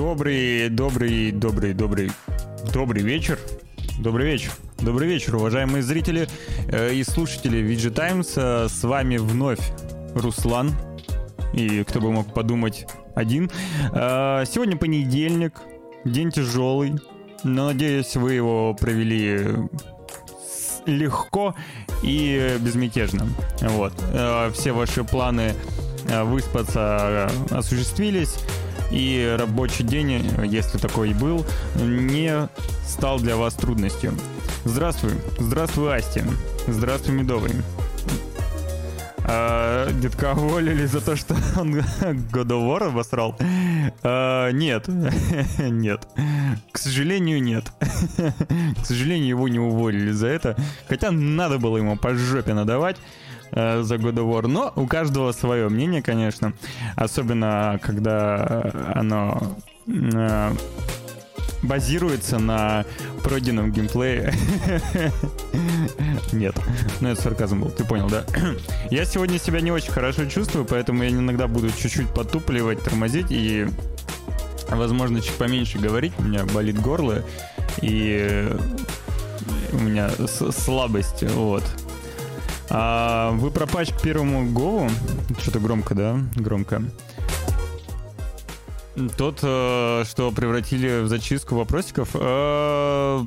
Добрый, добрый, добрый, добрый, добрый вечер. Добрый вечер. Добрый вечер, уважаемые зрители э, и слушатели VG Times. Э, с вами вновь Руслан. И кто бы мог подумать, один. Э, сегодня понедельник, день тяжелый. Но надеюсь, вы его провели легко и безмятежно. Вот. Все ваши планы выспаться осуществились и рабочий день, если такой был, не стал для вас трудностью. Здравствуй, здравствуй, Асти, здравствуй, Медовый. А, детка уволили за то, что он God обосрал? А, нет, нет. К сожалению, нет. К сожалению, его не уволили за это. Хотя надо было ему по жопе надавать э, за God of War. Но у каждого свое мнение, конечно. Особенно, когда оно э, базируется на пройденном геймплее. Нет, ну это сарказм был, ты понял, да? Я сегодня себя не очень хорошо чувствую, поэтому я иногда буду чуть-чуть потупливать, тормозить и, возможно, чуть поменьше говорить. У меня болит горло и у меня слабость, вот. А вы про патч к первому Гову? Что-то громко, да? Громко. Тот, э, что превратили в зачистку вопросиков. Э,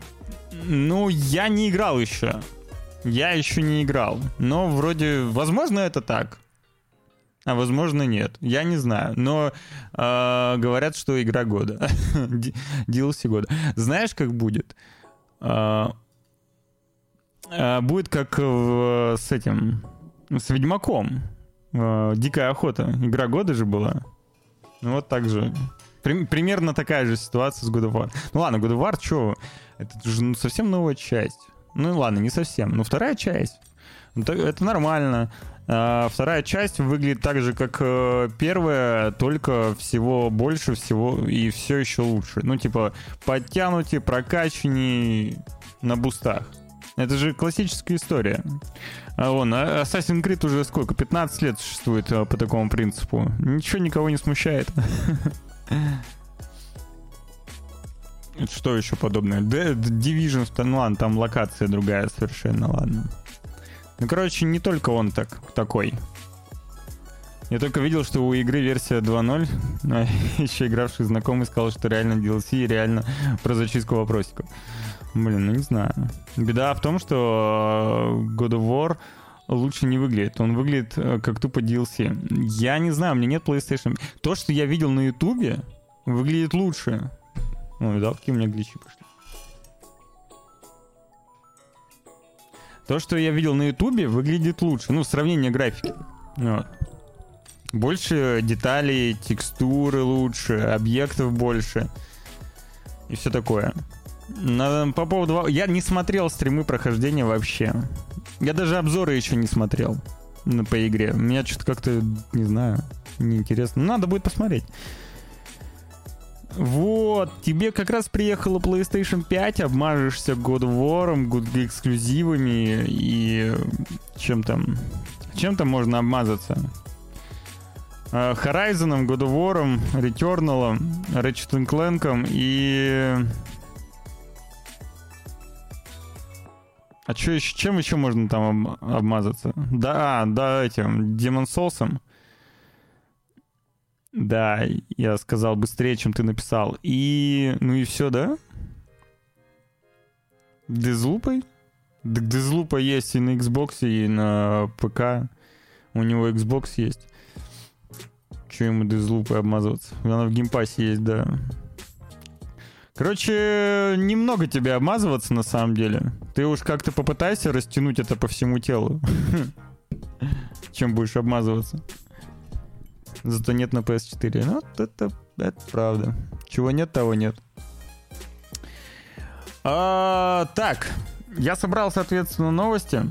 ну, я не играл еще. Я еще не играл. Но вроде, возможно, это так. А возможно, нет. Я не знаю. Но э, говорят, что игра года. DLC года. Знаешь, как будет? Будет как в, с этим... С Ведьмаком. Э, Дикая охота. Игра года же была. Ну вот так же. При, примерно такая же ситуация с God of War. Ну ладно, God of War, что? Это же ну, совсем новая часть. Ну ладно, не совсем. Но вторая часть. Ну, это нормально. Вторая часть выглядит так же, как э, первая, только всего больше всего и все еще лучше. Ну, типа, подтянутые, прокачаннее на бустах. Это же классическая история. А вон, а Assassin's Creed уже сколько? 15 лет существует а, по такому принципу. Ничего никого не смущает. Что еще подобное? Division, ну ладно, там локация другая совершенно, ладно. Ну, короче, не только он так, такой. Я только видел, что у игры версия 2.0, а еще игравший знакомый сказал, что реально DLC и реально про зачистку вопросиков. Блин, ну не знаю. Беда в том, что э, God of War лучше не выглядит. Он выглядит э, как тупо DLC. Я не знаю, меня нет PlayStation. То, что я видел на Ютубе, выглядит лучше. Ну, да, какие у меня гличи пошли. То, что я видел на Ютубе, выглядит лучше. Ну, сравнение графики. Вот. Больше деталей, текстуры лучше, объектов больше. И все такое. По поводу... Я не смотрел стримы прохождения вообще. Я даже обзоры еще не смотрел ну, по игре. Меня что-то как-то, не знаю, неинтересно. Надо будет посмотреть. Вот, тебе как раз приехала PlayStation 5, обмажешься God of War, эксклюзивами и чем там, чем там можно обмазаться? А, Horizon, God of War, Returnal, Ratchet Clank и А чё еще, чем еще можно там обмазаться? Да, да, этим, Demon Souls. Да, я сказал быстрее, чем ты написал. И, ну и все, да? Deathloop ой? Deathloop а есть и на Xbox, и на ПК. У него Xbox есть. Че ему Deathloop ой обмазываться? Она в Game Pass е есть, да. Короче, немного тебе обмазываться на самом деле. Ты уж как-то попытайся растянуть это по всему телу. Чем будешь обмазываться. Зато нет на PS4. Ну, это, это правда. Чего нет, того нет. А, так, я собрал, соответственно, новости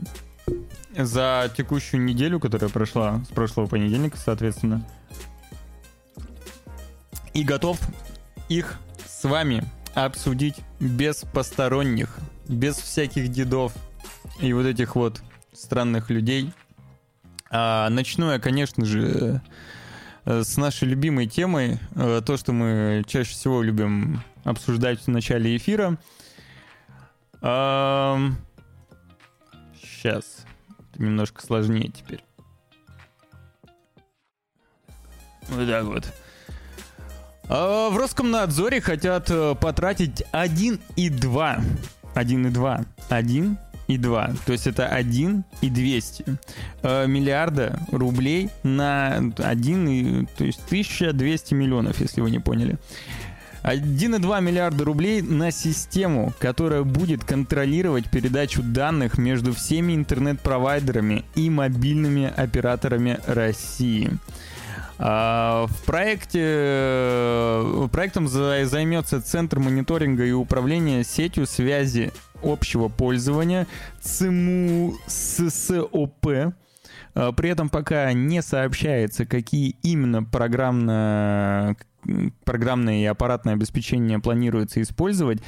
за текущую неделю, которая прошла с прошлого понедельника, соответственно. И готов их с вами обсудить без посторонних, без всяких дедов и вот этих вот странных людей. А, начну я, конечно же, э, с нашей любимой темой, э, то, что мы чаще всего любим обсуждать в начале эфира. Сейчас. Это немножко сложнее теперь. Вот так вот. А, в Роскомнадзоре хотят э, потратить 1,2. 1,2. 1 и 2. То есть это 1 и 200 э, миллиарда рублей на 1, и, то есть 1200 миллионов, если вы не поняли. 1,2 миллиарда рублей на систему, которая будет контролировать передачу данных между всеми интернет-провайдерами и мобильными операторами России. А, в проекте проектом займется Центр мониторинга и управления сетью связи общего пользования ЦМУ ССОП. А, при этом пока не сообщается, какие именно программно программное и аппаратное обеспечение планируется использовать,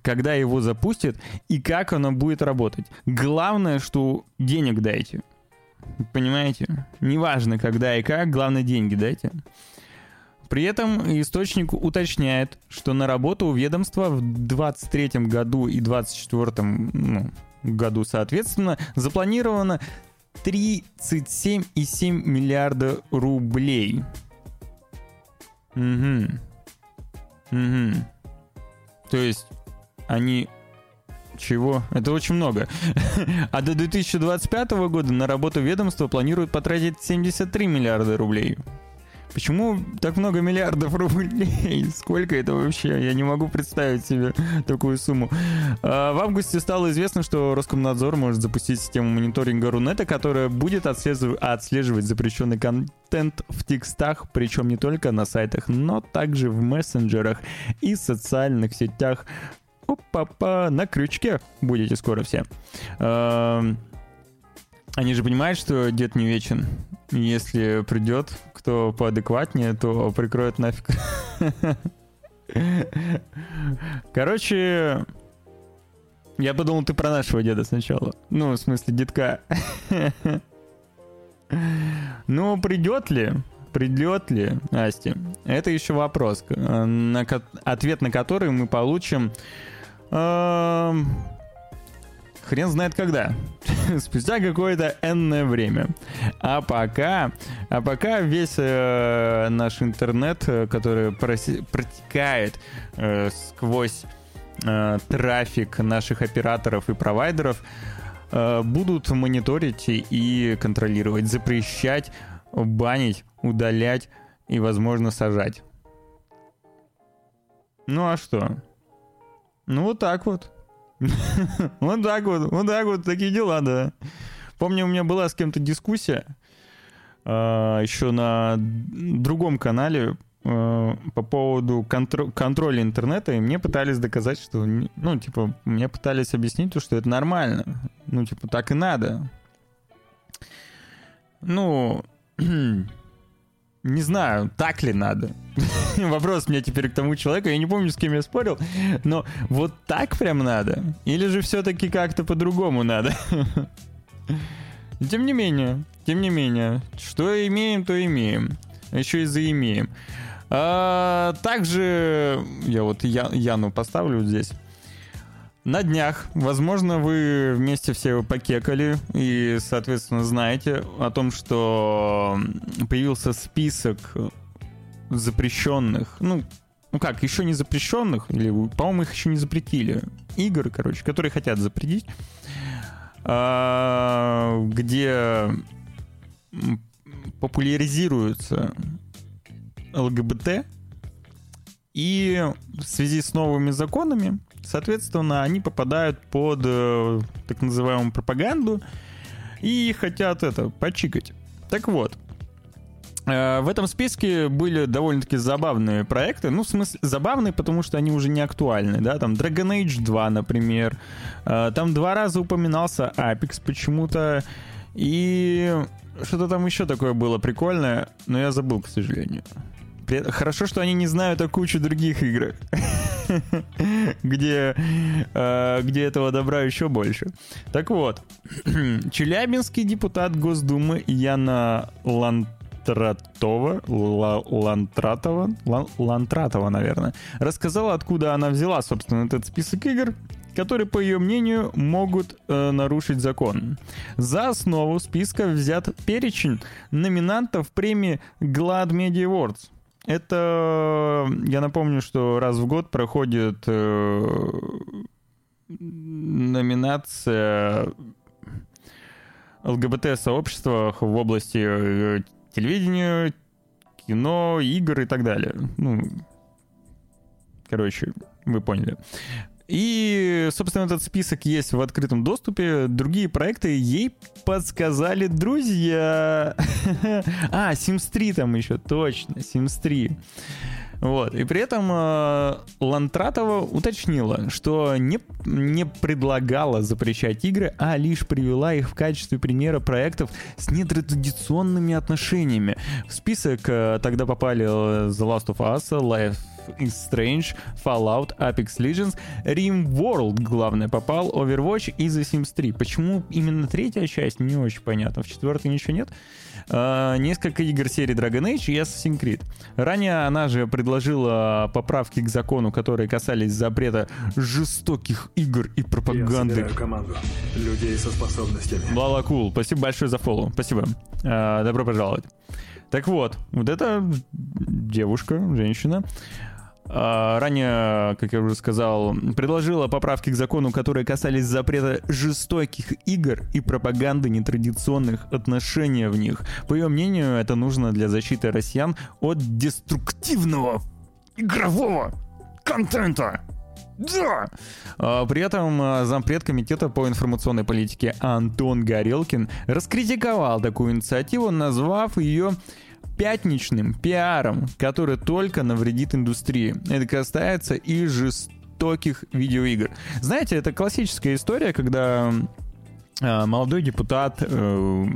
когда его запустят и как оно будет работать. Главное, что денег дайте. Понимаете? Неважно, когда и как, главное, деньги дайте. При этом источник уточняет, что на работу у ведомства в 2023 году и 2024 ну, году, соответственно, запланировано 37,7 миллиарда рублей. Угу. Угу. То есть они чего? Это очень много. а до 2025 года на работу ведомства планируют потратить 73 миллиарда рублей. Почему так много миллиардов рублей? Сколько это вообще? Я не могу представить себе такую сумму. А, в августе стало известно, что Роскомнадзор может запустить систему мониторинга Рунета, которая будет отслеживать запрещенный контент в текстах, причем не только на сайтах, но также в мессенджерах и социальных сетях. Опа-па, на крючке будете скоро все. А, они же понимают, что дед не вечен. Если придет кто поадекватнее, то прикроет нафиг. Короче, я подумал, ты про нашего деда сначала. Ну, в смысле, детка. Ну, придет ли? Придет ли, Асти? Это еще вопрос, на, ответ на который мы получим эм, хрен знает когда. Спустя какое-то энное время. А пока, а пока весь э, наш интернет, э, который проси, протекает э, сквозь э, трафик наших операторов и провайдеров, э, будут мониторить и контролировать, запрещать, банить, удалять и, возможно, сажать. Ну а что? Ну вот так вот. Вот так вот, вот так вот, такие дела, да. Помню, у меня была с кем-то дискуссия а, еще на другом канале а, по поводу контроля интернета, и мне пытались доказать, что, ну, типа, мне пытались объяснить, что это нормально. Ну, типа, так и надо. Ну, Не знаю, так ли надо. Вопрос меня теперь к тому человеку. Я не помню, с кем я спорил. Но вот так прям надо? Или же все-таки как-то по-другому надо? Тем не менее, тем не менее, что имеем, то имеем. Еще и заимеем. А, также я вот Я, Яну поставлю здесь. На днях, возможно, вы вместе все покекали и, соответственно, знаете о том, что появился список запрещенных, ну, ну как, еще не запрещенных, или, по-моему, их еще не запретили, игр, короче, которые хотят запретить, а, где популяризируются ЛГБТ, и в связи с новыми законами Соответственно, они попадают под э, так называемую пропаганду и хотят это почикать. Так вот, э, в этом списке были довольно-таки забавные проекты. Ну, в смысле, забавные, потому что они уже не актуальны, да, там Dragon Age 2, например. Э, там два раза упоминался Apex почему-то. И что-то там еще такое было прикольное, но я забыл, к сожалению. Хорошо, что они не знают о куче других игр, где, э, где этого добра еще больше. Так вот, челябинский депутат Госдумы Яна Лан Лантратова, Лантратова, Лантратова, наверное, рассказала, откуда она взяла, собственно, этот список игр, которые, по ее мнению, могут э, нарушить закон. За основу списка взят перечень номинантов премии Glad Media Awards. Это, я напомню, что раз в год проходит э, номинация ЛГБТ-сообщества в области э, телевидения, кино, игр и так далее. Ну, короче, вы поняли. И, собственно, этот список есть в открытом доступе. Другие проекты ей подсказали друзья. а, Sims 3 там еще, точно, Sims 3. Вот. И при этом э, Лантратова уточнила, что не, не предлагала запрещать игры, а лишь привела их в качестве примера проектов с нетрадиционными отношениями. В список э, тогда попали The Last of Us, Life is Strange, Fallout, Apex Legends, Rim World, главное, попал, Overwatch и The Sims 3. Почему именно третья часть, не очень понятно. В четвертой ничего нет. Uh, несколько игр серии Dragon Age и Assassin's Creed. Ранее она же предложила поправки к закону, которые касались запрета жестоких игр и пропаганды. Я команду людей со способностями. Лала Кул, спасибо большое за фоллоу. Спасибо. Uh, добро пожаловать. Так вот, вот эта девушка, женщина, ранее, как я уже сказал, предложила поправки к закону, которые касались запрета жестоких игр и пропаганды нетрадиционных отношений в них. По ее мнению, это нужно для защиты россиян от деструктивного игрового контента. Да! А, при этом а, зампред комитета по информационной политике Антон Горелкин раскритиковал такую инициативу, назвав ее пятничным пиаром, который только навредит индустрии. Это касается и жестоких видеоигр. Знаете, это классическая история, когда э, молодой депутат, э,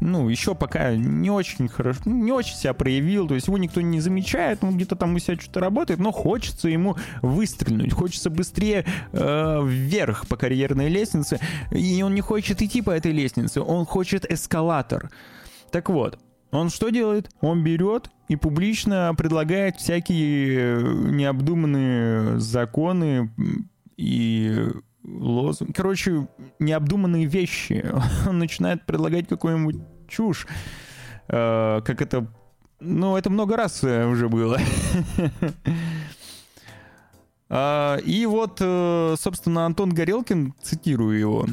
ну, еще пока не очень хорошо, ну, не очень себя проявил, то есть его никто не замечает, он где-то там у себя что-то работает, но хочется ему выстрелить, хочется быстрее э, вверх по карьерной лестнице, и он не хочет идти по этой лестнице, он хочет эскалатор. Так вот, он что делает? Он берет и публично предлагает всякие необдуманные законы и лозунги. Короче, необдуманные вещи. Он начинает предлагать какую-нибудь чушь. Э, как это... Ну, это много раз уже было. А, и вот, э, собственно, Антон Горелкин, цитирую его,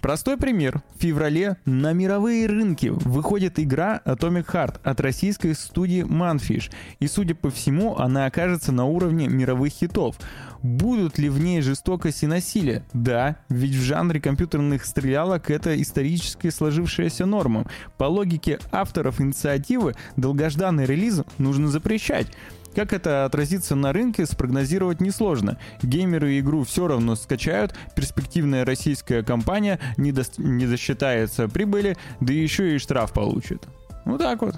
Простой пример. В феврале на мировые рынки выходит игра Atomic Heart от российской студии Manfish. И, судя по всему, она окажется на уровне мировых хитов. Будут ли в ней жестокость и насилие? Да, ведь в жанре компьютерных стрелялок это исторически сложившаяся норма. По логике авторов инициативы, долгожданный релиз нужно запрещать. Как это отразится на рынке, спрогнозировать несложно. Геймеры игру все равно скачают, перспективная российская компания не, до... не досчитается прибыли, да еще и штраф получит. Вот так вот.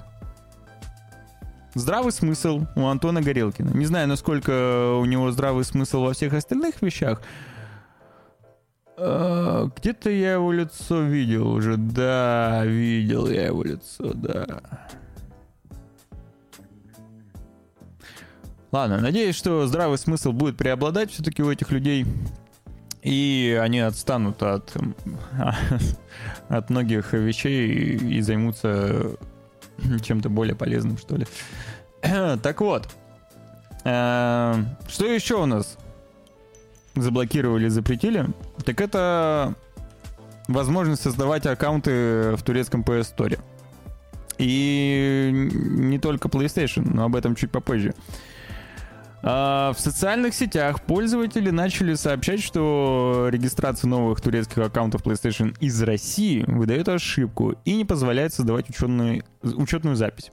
Здравый смысл у Антона Горелкина. Не знаю, насколько у него здравый смысл во всех остальных вещах. А, где-то я его лицо видел уже. Да, видел я его лицо, да. Ладно, надеюсь, что здравый смысл будет преобладать все-таки у этих людей. И они отстанут от, от многих вещей и займутся чем-то более полезным, что ли. так вот. Э, что еще у нас заблокировали, запретили? Так это возможность создавать аккаунты в турецком PS Store. И не только PlayStation, но об этом чуть попозже. А, в социальных сетях пользователи начали сообщать, что регистрация новых турецких аккаунтов PlayStation из России выдает ошибку и не позволяет создавать учетную, учетную запись.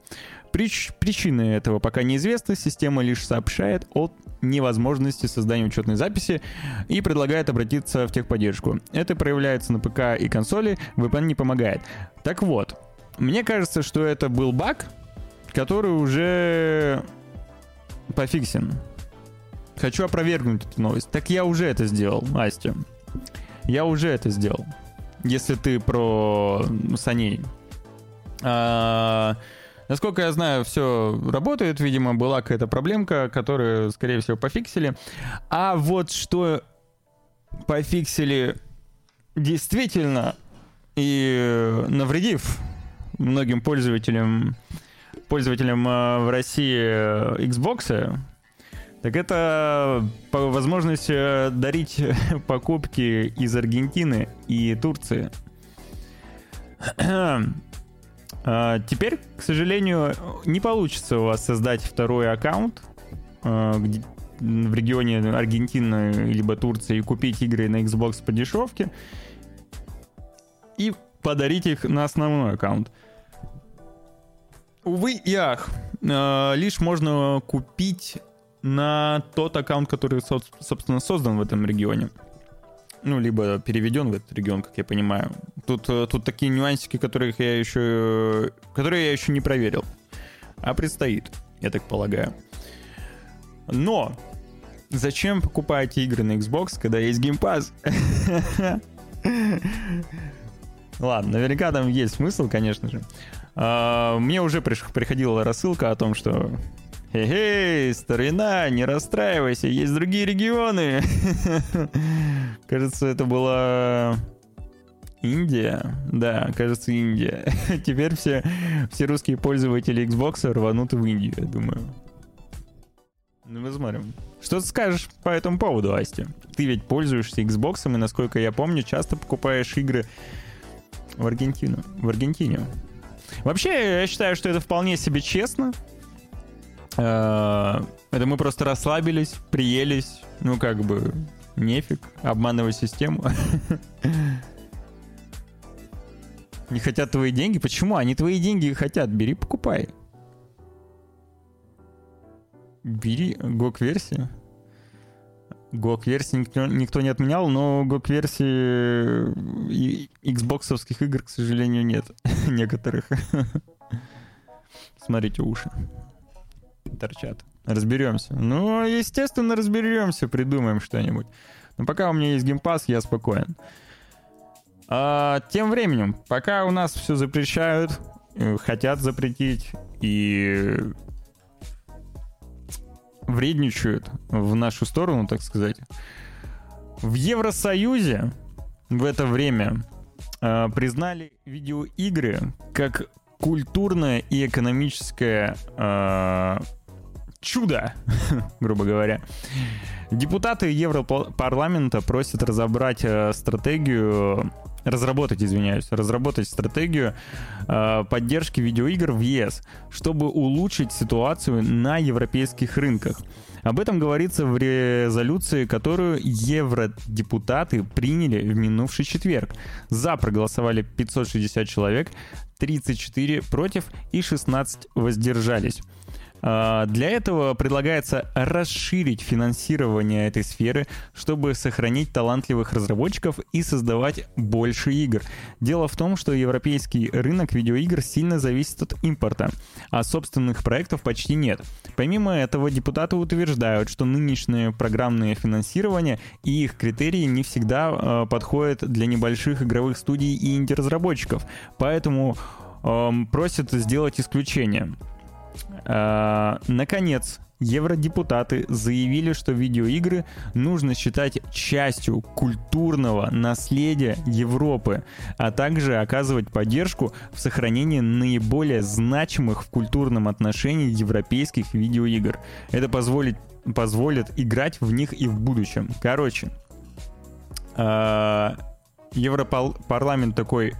Прич, причины этого пока неизвестны, система лишь сообщает о невозможности создания учетной записи и предлагает обратиться в техподдержку. Это проявляется на ПК и консоли, VPN не помогает. Так вот, мне кажется, что это был баг, который уже пофиксен. Хочу опровергнуть эту новость. Так я уже это сделал, Настя. Я уже это сделал. Если ты про саней. А, насколько я знаю, все работает. Видимо, была какая-то проблемка, которую, скорее всего, пофиксили. А вот что пофиксили действительно и навредив многим пользователям пользователям э, в России э, Xbox, так это возможность э, дарить покупки из Аргентины и Турции. Теперь, к сожалению, не получится у вас создать второй аккаунт в регионе Аргентины либо Турции и купить игры на Xbox по дешевке и подарить их на основной аккаунт. Увы и ах, э, лишь можно купить на тот аккаунт, который, собственно, создан в этом регионе. Ну, либо переведен в этот регион, как я понимаю. Тут, э, тут такие нюансики, которых я еще, которые я еще не проверил. А предстоит, я так полагаю. Но зачем покупать игры на Xbox, когда есть Game Pass? Ладно, наверняка там есть смысл, конечно же. А, мне уже приходила рассылка о том, что Хей-хей, старина, не расстраивайся, есть другие регионы. Кажется, это была Индия. Да, кажется, Индия. Теперь все, все русские пользователи Xbox рванут в Индию, я думаю. Ну, мы смотрим. Что ты скажешь по этому поводу, Асти? Ты ведь пользуешься Xbox, и, насколько я помню, часто покупаешь игры в Аргентину. В Аргентине. Вообще, я считаю, что это вполне себе честно. Э, это мы просто расслабились, приелись. Ну, как бы, нефиг обманывать систему. Не хотят твои деньги? Почему? Они твои деньги хотят. Бери, покупай. Бери GOG-версию. GOG-версии никто, никто не отменял, но GOG-версии Xbox игр, к сожалению, нет. Некоторых. Смотрите, уши торчат. Разберемся. Ну, естественно, разберемся, придумаем что-нибудь. Но пока у меня есть геймпас, я спокоен. А, тем временем, пока у нас все запрещают, э, хотят запретить и вредничают в нашу сторону, так сказать. В Евросоюзе в это время э, признали видеоигры как культурное и экономическое э, чудо, грубо говоря. Депутаты Европарламента просят разобрать э, стратегию разработать, извиняюсь, разработать стратегию э, поддержки видеоигр в ЕС, чтобы улучшить ситуацию на европейских рынках. Об этом говорится в резолюции, которую евродепутаты приняли в минувший четверг. За проголосовали 560 человек, 34 против и 16 воздержались. А, для этого предлагается расширить финансирование этой сферы, чтобы сохранить талантливых разработчиков и создавать больше игр. Дело в том, что европейский рынок видеоигр сильно зависит от импорта, а собственных проектов почти нет. Помимо этого, депутаты утверждают, что нынешнее программное финансирование и их критерии не всегда э, подходят для небольших игровых студий и инди-разработчиков, поэтому просят сделать исключение. А, наконец, евродепутаты заявили, что видеоигры нужно считать частью культурного наследия Европы, а также оказывать поддержку в сохранении наиболее значимых в культурном отношении европейских видеоигр. Это позволит, позволит играть в них и в будущем. Короче, а, Европарламент такой,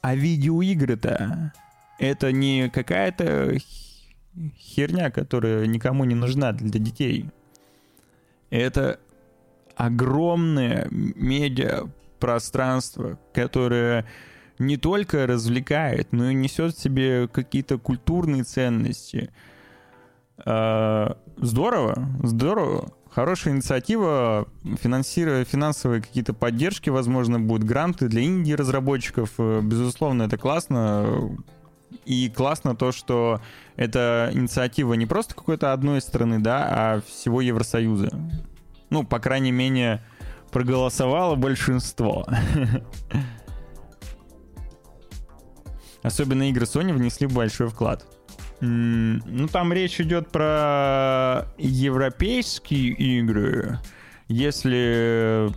а видеоигры-то это не какая-то херня, которая никому не нужна для детей. Это огромное медиа-пространство, которое не только развлекает, но и несет в себе какие-то культурные ценности. А, здорово, здорово. Хорошая инициатива, финансируя финансовые какие-то поддержки, возможно, будут гранты для инди-разработчиков. Безусловно, это классно. И классно то, что эта инициатива не просто какой-то одной страны, да, а всего Евросоюза. Ну, по крайней мере, проголосовало большинство. особенно игры Sony, внесли большой вклад. Ну, там речь идет про европейские игры. Если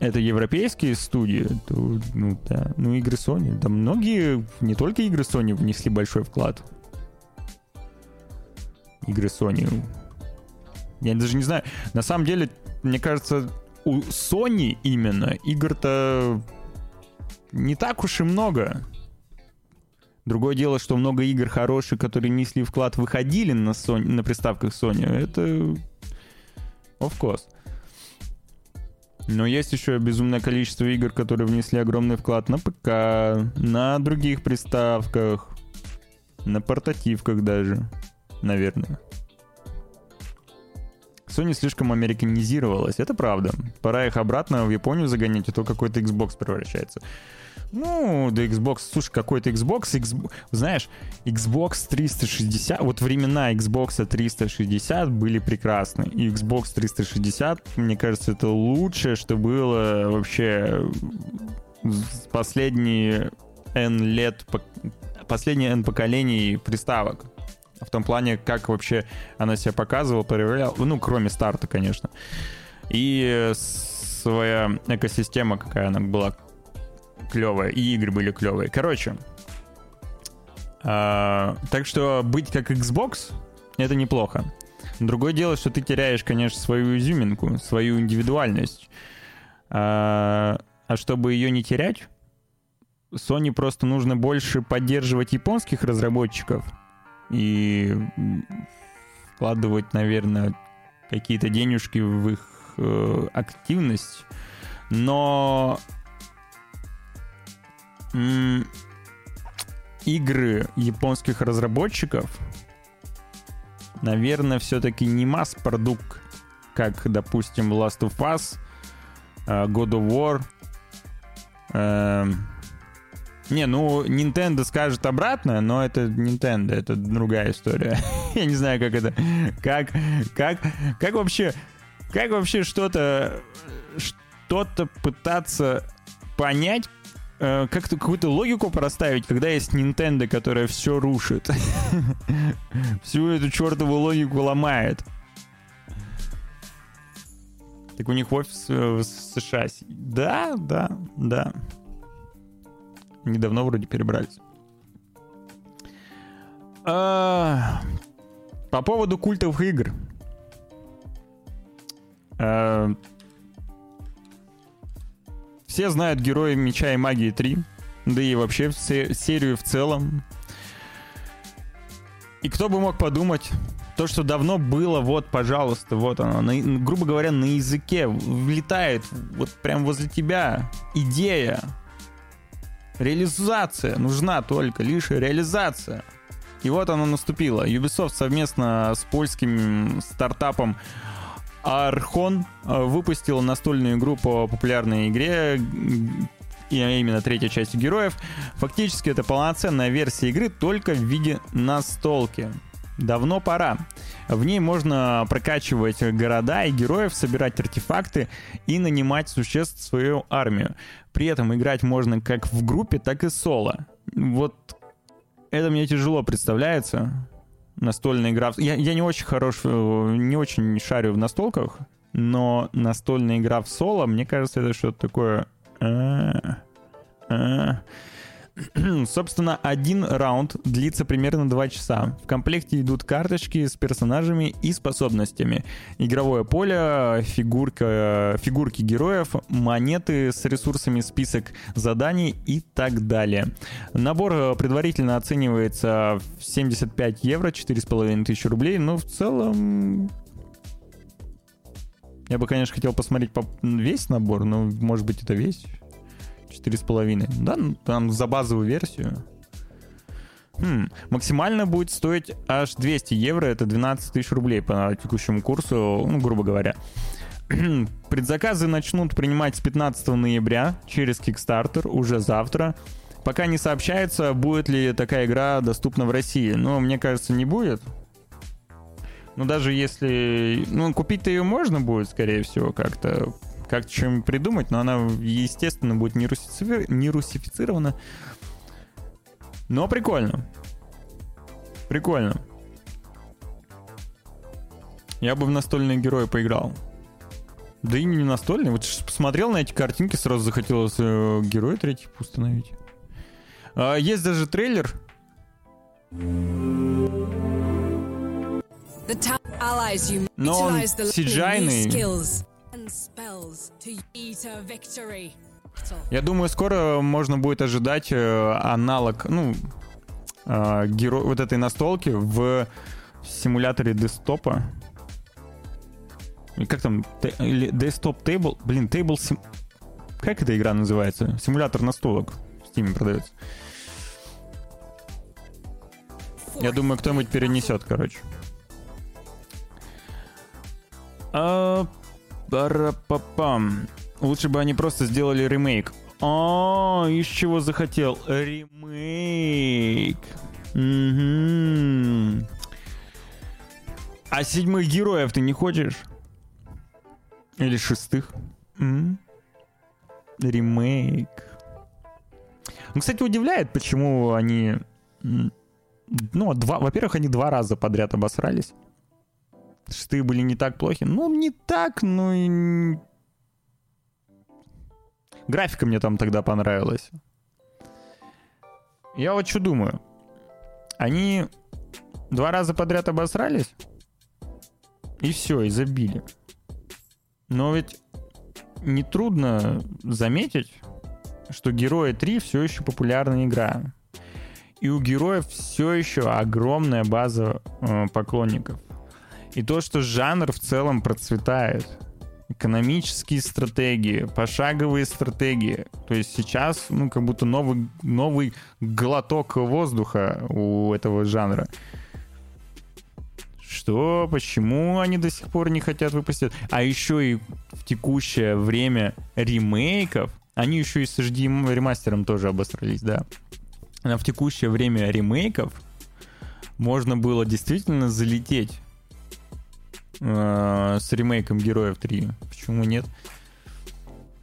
это европейские студии, то, ну да, ну игры Sony. Да многие, не только игры Sony внесли большой вклад. Игры Sony. Я даже не знаю. На самом деле, мне кажется, у Sony именно игр-то не так уж и много. Другое дело, что много игр хороших, которые несли вклад, выходили на, Sony, на приставках Sony. Это... Of course. Но есть еще безумное количество игр, которые внесли огромный вклад на ПК, на других приставках, на портативках даже, наверное. Sony слишком американизировалась, это правда. Пора их обратно в Японию загонять, а то какой-то Xbox превращается. Ну, да Xbox, слушай, какой-то Xbox, Xbox, знаешь, Xbox 360, вот времена Xbox 360 были прекрасны. И Xbox 360, мне кажется, это лучшее, что было вообще последние N лет, последние N поколений приставок. В том плане, как вообще она себя показывала, проявляла, ну, кроме старта, конечно. И своя экосистема, какая она была клевая, и игры были клевые. Короче, а, так что быть как Xbox это неплохо. Другое дело, что ты теряешь, конечно, свою изюминку, свою индивидуальность. А, а чтобы ее не терять, Sony просто нужно больше поддерживать японских разработчиков и вкладывать, наверное, какие-то денежки в их э, активность. Но игры японских разработчиков, наверное, все-таки не масс-продукт, как, допустим, Last of Us, э, God of War. Эм, не, ну, Nintendo скажет обратно, но это Nintendo, это другая история. Я не знаю, как это... Как, как, как вообще... Как вообще что-то... Что-то пытаться понять, э, как-то какую-то логику проставить, когда есть Nintendo, которая все рушит. Всю эту чертову логику ломает. Так у них офис э, в США. Да, да, да. Недавно вроде перебрались. А, по поводу культовых игр. А, все знают героя Меча и Магии 3, да и вообще серию в целом. И кто бы мог подумать, то, что давно было, вот, пожалуйста, вот оно, на, грубо говоря, на языке влетает вот прям возле тебя идея. Реализация нужна только, лишь реализация. И вот она наступила. Ubisoft совместно с польским стартапом Архон э, выпустил настольную игру по популярной игре и именно третья часть героев. Фактически это полноценная версия игры только в виде настолки. Давно пора. В ней можно прокачивать города и героев, собирать артефакты и нанимать существ в свою армию. При этом играть можно как в группе, так и соло. Вот это мне тяжело представляется настольная игра... Я, я не очень хорош, э, не очень шарю в настолках, но настольная игра в соло, мне кажется, это что-то такое... А, а. Собственно, один раунд длится примерно 2 часа. В комплекте идут карточки с персонажами и способностями. Игровое поле, фигурка, фигурки героев, монеты с ресурсами, список заданий и так далее. Набор э, предварительно оценивается в 75 евро, 4,5 тысячи рублей, но в целом я бы, конечно, хотел посмотреть весь набор, но, может быть, это весь. 4,5. Да, ну, там за базовую версию. Хм, максимально будет стоить аж 200 евро, это 12 тысяч рублей по текущему курсу, ну, грубо говоря. Предзаказы начнут принимать с 15 ноября через Kickstarter уже завтра. Пока не сообщается, будет ли такая игра доступна в России. Но мне кажется, не будет. Ну, даже если... Ну, купить-то ее можно будет, скорее всего, как-то как чем придумать, но она, естественно, будет не, русифицирована. Но прикольно. Прикольно. Я бы в настольные герои поиграл. Да и не настольный. Вот посмотрел на эти картинки, сразу захотелось э, героя третий установить. А, есть даже трейлер. Но он cgi Я думаю, скоро можно будет ожидать э, аналог, ну, э, геро... вот этой настолки в симуляторе десктопа. Как там? Desktop Table? Блин, Table Sim... Как эта игра называется? Симулятор настолок в Steam продается. Я думаю, кто-нибудь перенесет, короче. А, Парапапам. Лучше бы они просто сделали ремейк. А, из чего захотел? Ремейк. А седьмых героев ты не хочешь? Или шестых? Ремейк. Ну, кстати, удивляет, почему они... Ну, два... Во-первых, они два раза подряд обосрались. Шестые были не так плохи. Ну, не так, но и... Графика мне там тогда понравилась. Я вот что думаю. Они два раза подряд обосрались, и все, и забили. Но ведь нетрудно заметить, что Герои 3 все еще популярная игра. И у героев все еще огромная база э, поклонников. И то, что жанр в целом процветает. Экономические стратегии, пошаговые стратегии. То есть сейчас, ну, как будто новый, новый глоток воздуха у этого жанра. Что, почему они до сих пор не хотят выпустить? А еще и в текущее время ремейков, они еще и с HD ремастером тоже обосрались, да. А в текущее время ремейков можно было действительно залететь э, с ремейком Героев 3. Почему нет?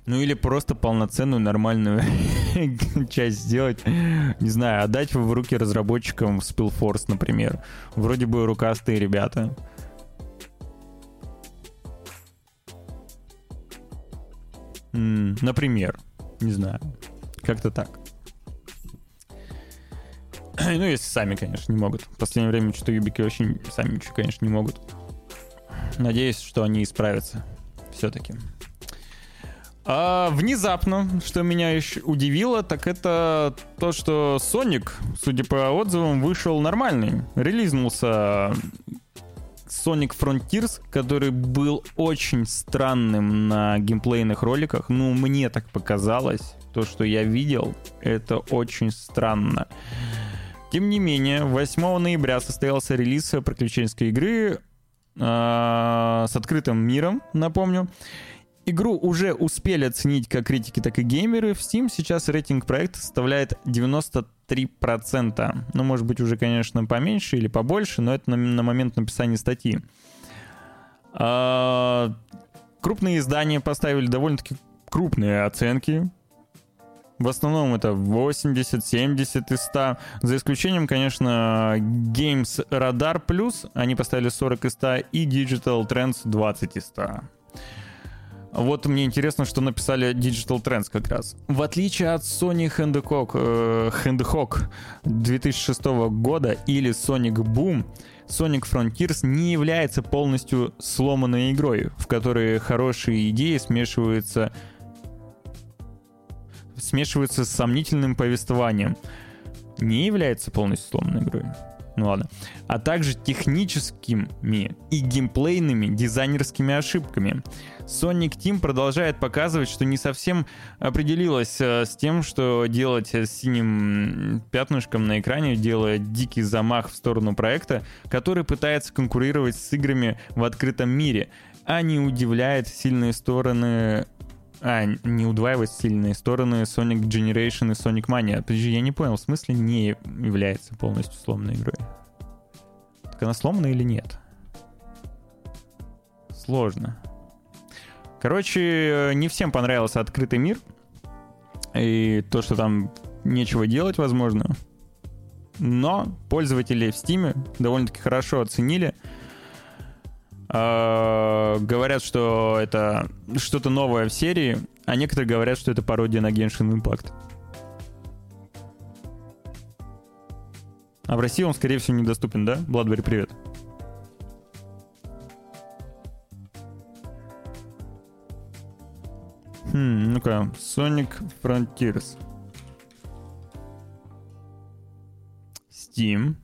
Ну или просто полноценную нормальную часть сделать. Не знаю, отдать в руки разработчикам Spillforce, например. Вроде бы рукастые ребята. Например. Не знаю. Как-то так. ну, если сами, конечно, не могут. В последнее время что юбики очень сами, конечно, не могут. Надеюсь, что они исправятся все-таки. А внезапно, что меня еще удивило, так это то, что Sonic, судя по отзывам, вышел нормальный. Релизнулся Sonic Frontiers, который был очень странным на геймплейных роликах. Ну, мне так показалось. То, что я видел, это очень странно. Тем не менее, 8 ноября состоялся релиз приключенческой игры с открытым миром, напомню. Игру уже успели оценить как критики, так и геймеры. В Steam сейчас рейтинг проекта составляет 93%. Ну, может быть, уже, конечно, поменьше или побольше, но это на, на момент написания статьи. А, крупные издания поставили довольно-таки крупные оценки. В основном это 80, 70 из 100. За исключением, конечно, Games Radar Plus. Они поставили 40 из 100. И Digital Trends 20 из 100. Вот мне интересно, что написали Digital Trends как раз. В отличие от Sony Handicock, э, Handicock 2006 года или Sonic Boom, Sonic Frontiers не является полностью сломанной игрой, в которой хорошие идеи смешиваются смешиваются с сомнительным повествованием, не является полностью сломанной игрой. Ну ладно. А также техническими и геймплейными дизайнерскими ошибками. Sonic Team продолжает показывать, что не совсем определилась э, с тем, что делать с синим пятнышком на экране, делая дикий замах в сторону проекта, который пытается конкурировать с играми в открытом мире, а не удивляет сильные стороны а, не удваивать сильные стороны Sonic Generation и Sonic Mania. Подожди, я не понял, в смысле не является полностью сломанной игрой? Так она сломана или нет? Сложно. Короче, не всем понравился открытый мир. И то, что там нечего делать, возможно. но пользователи в Steam довольно-таки хорошо оценили. Э, говорят, что это что-то новое в серии, а некоторые говорят, что это пародия на Genshin Impact. А в России он, скорее всего, недоступен, да? Бладбери, привет. Хм, ну-ка, Sonic Frontiers. Steam.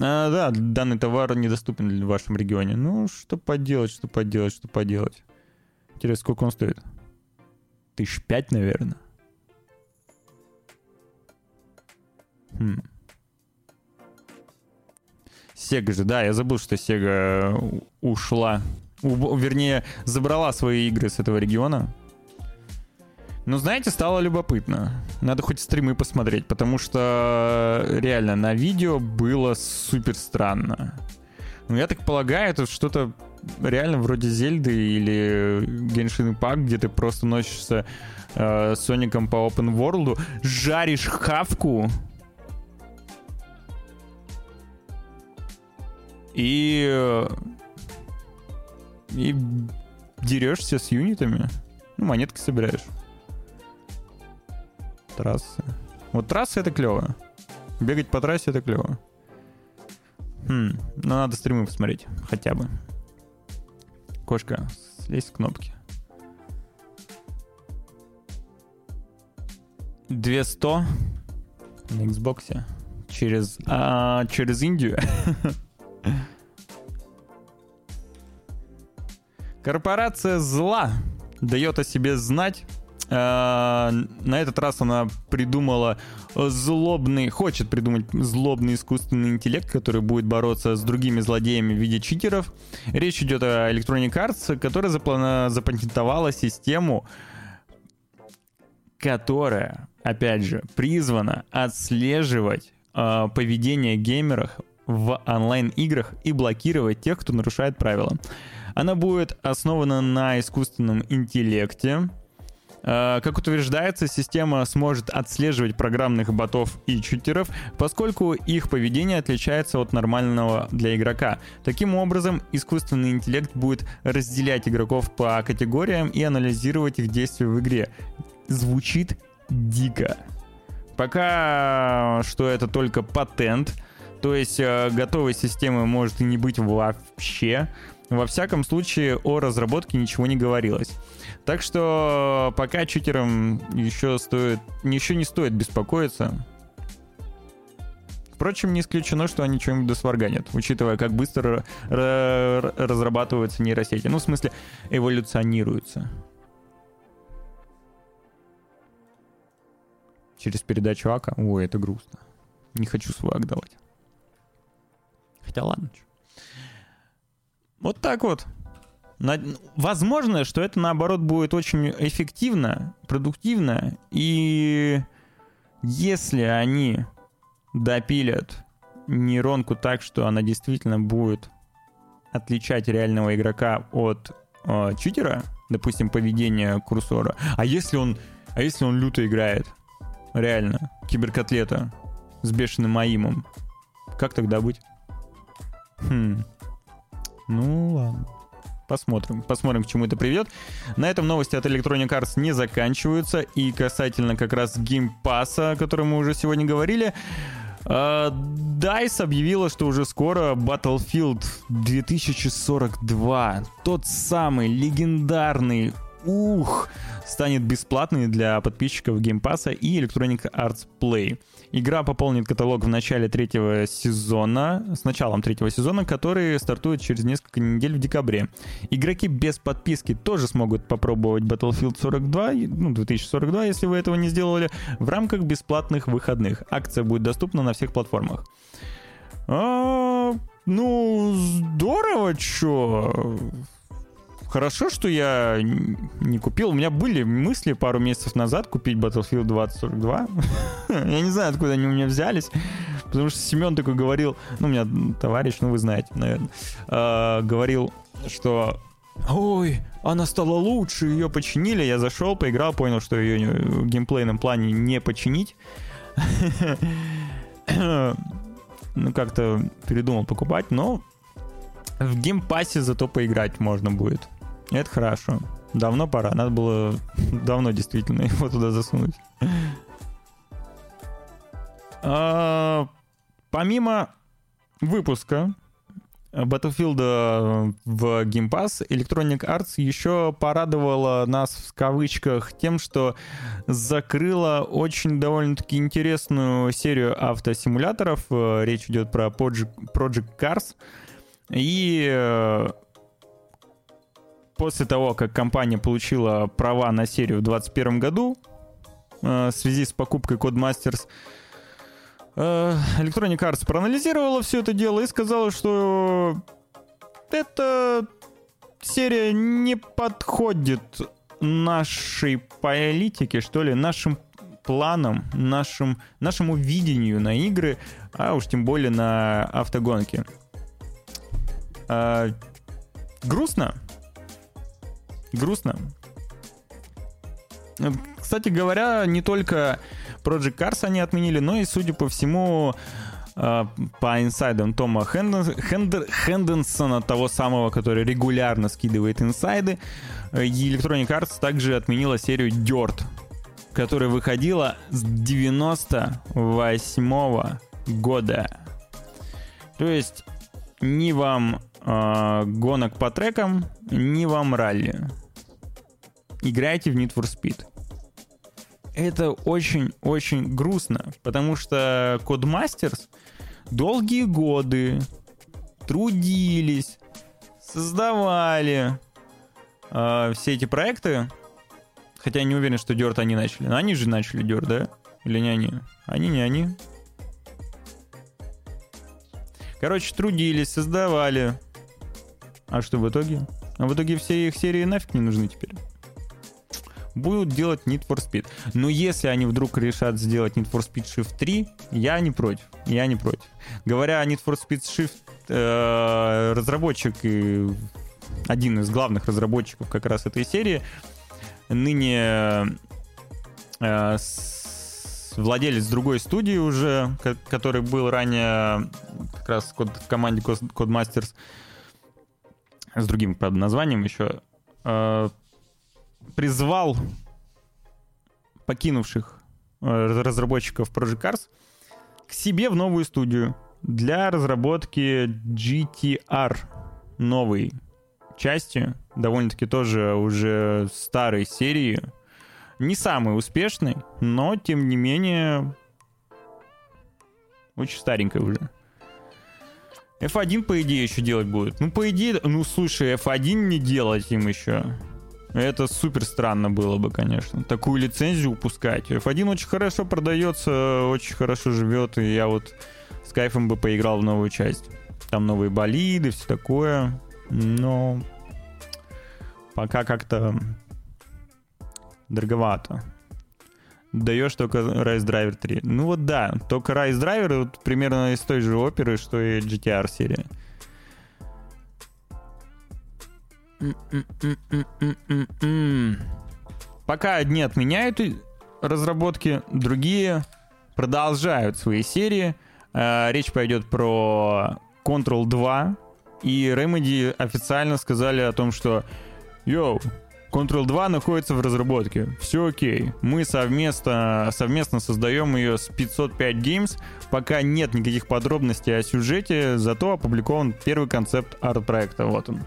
А, да, данный товар недоступен в вашем регионе. Ну, что поделать, что поделать, что поделать. Интересно, сколько он стоит? Тысяч пять, наверное. Хм. Sega же, да, я забыл, что Sega ушла. У, вернее, забрала свои игры с этого региона. Ну, знаете, стало любопытно. Надо хоть стримы посмотреть, потому что реально на видео было супер странно. Ну, я так полагаю, это что-то реально вроде Зельды или Genshin Impact, где ты просто носишься э, Соником по open world, жаришь хавку и и дерешься с юнитами. Ну, монетки собираешь трассы. Вот трассы это клево. Бегать по трассе это клево. Хм, ну надо стримы посмотреть, хотя бы. Кошка, слезь с кнопки. 200 на Xbox через, а, через Индию. Корпорация зла дает о себе знать на этот раз она придумала злобный, хочет придумать злобный искусственный интеллект, который будет бороться с другими злодеями в виде читеров. Речь идет о Electronic Arts, которая запатентовала систему, которая, опять же, призвана отслеживать э, поведение геймеров в онлайн-играх и блокировать тех, кто нарушает правила. Она будет основана на искусственном интеллекте, Э, как утверждается, система сможет отслеживать программных ботов и читеров, поскольку их поведение отличается от нормального для игрока. Таким образом, искусственный интеллект будет разделять игроков по категориям и анализировать их действия в игре. Звучит дико. Пока что это только патент, то есть э, готовой системы может и не быть вообще. Во всяком случае, о разработке ничего не говорилось. Так что пока читерам еще стоит, еще не стоит беспокоиться. Впрочем, не исключено, что они что-нибудь досварганят, учитывая, как быстро разрабатываются нейросети. Ну, в смысле, эволюционируются. Через передачу АКа? Ой, это грустно. Не хочу свой ак давать. Хотя ладно. Вот так вот. Возможно, что это наоборот будет очень эффективно, продуктивно, и если они допилят нейронку так, что она действительно будет отличать реального игрока от э, читера, допустим, поведение курсора, а если он, а если он люто играет, реально, киберкотлета с бешеным aim ом, как тогда быть? Хм. Ну ладно. Посмотрим, посмотрим, к чему это приведет. На этом новости от Electronic Arts не заканчиваются. И касательно как раз Game Pass а, о котором мы уже сегодня говорили, Э, DICE объявила, что уже скоро Battlefield 2042, тот самый легендарный ух, станет бесплатной для подписчиков Game Pass и Electronic Arts Play. Игра пополнит каталог в начале третьего сезона, с началом третьего сезона, который стартует через несколько недель в декабре. Игроки без подписки тоже смогут попробовать Battlefield 42, ну, 2042, если вы этого не сделали, в рамках бесплатных выходных. Акция будет доступна на всех платформах. А, ну, здорово, чё. Хорошо, что я не купил. У меня были мысли пару месяцев назад купить Battlefield 2042. я не знаю, откуда они у меня взялись. Потому что Семен такой говорил, ну, у меня товарищ, ну, вы знаете, наверное, э, говорил, что Ой, она стала лучше, ее починили. Я зашел, поиграл, понял, что ее в геймплейном плане не починить. ну, как-то передумал покупать, но в геймпассе зато поиграть можно будет. Это хорошо. Давно пора. Надо было давно действительно его туда засунуть. А, помимо выпуска Battlefield э, в Game Pass, Electronic Arts еще порадовала нас в кавычках тем, что закрыла очень довольно-таки интересную серию автосимуляторов. Э, речь идет про Project Cars. И э, после того, как компания получила права на серию в 2021 году в связи с покупкой Codemasters, Э, Electronic Arts проанализировала все это дело и сказала, что эта серия не подходит нашей политике, что ли, нашим планам, нашим, нашему видению на игры, а уж тем более на автогонки. А, грустно. Грустно. Кстати говоря, не только Project Cars они отменили, но и, судя по всему, э, по инсайдам Тома Хенденсона, того самого, который регулярно скидывает инсайды, э, Electronic Arts также отменила серию Dirt, которая выходила с 98 года. То есть ни вам э, гонок по трекам, ни вам ралли. Играйте в Need for Speed это очень-очень грустно, потому что Codemasters долгие годы трудились, создавали э, все эти проекты, хотя я не уверен, что Dirt они начали. Но они же начали Dirt, да? Или не они? Они не они. Короче, трудились, создавали. А что в итоге? А в итоге все их серии нафиг не нужны теперь будут делать Need for Speed. Но если они вдруг решат сделать Need for Speed Shift 3, я не против. Я не против. Говоря о Need for Speed Shift, э, разработчик и один из главных разработчиков как раз этой серии, ныне э, владелец другой студии уже, который был ранее как раз в команде Codemasters с другим, правда, названием еще, э, призвал покинувших э, разработчиков Project Cars к себе в новую студию для разработки GTR новой части, довольно-таки тоже уже старой серии. Не самой успешной, но тем не менее очень старенькая уже. F1, по идее, еще делать будет. Ну, по идее, ну, слушай, F1 не делать им еще. Это супер странно было бы, конечно. Такую лицензию упускать. F1 очень хорошо продается, очень хорошо живет, и я вот с кайфом бы поиграл в новую часть. Там новые болиды, все такое. Но пока как-то дороговато. Даешь только Rise Driver 3. Ну вот да, только Rise Driver вот примерно из той же оперы, что и GTR серия. Пока одни отменяют разработки, другие продолжают свои серии. Э, речь пойдет про Control 2. И Remedy официально сказали о том, что «Йоу, Control 2 находится в разработке. Все окей. Мы совместно, совместно создаем ее с 505 Games. Пока нет никаких подробностей о сюжете, зато опубликован первый концепт арт-проекта. Вот он.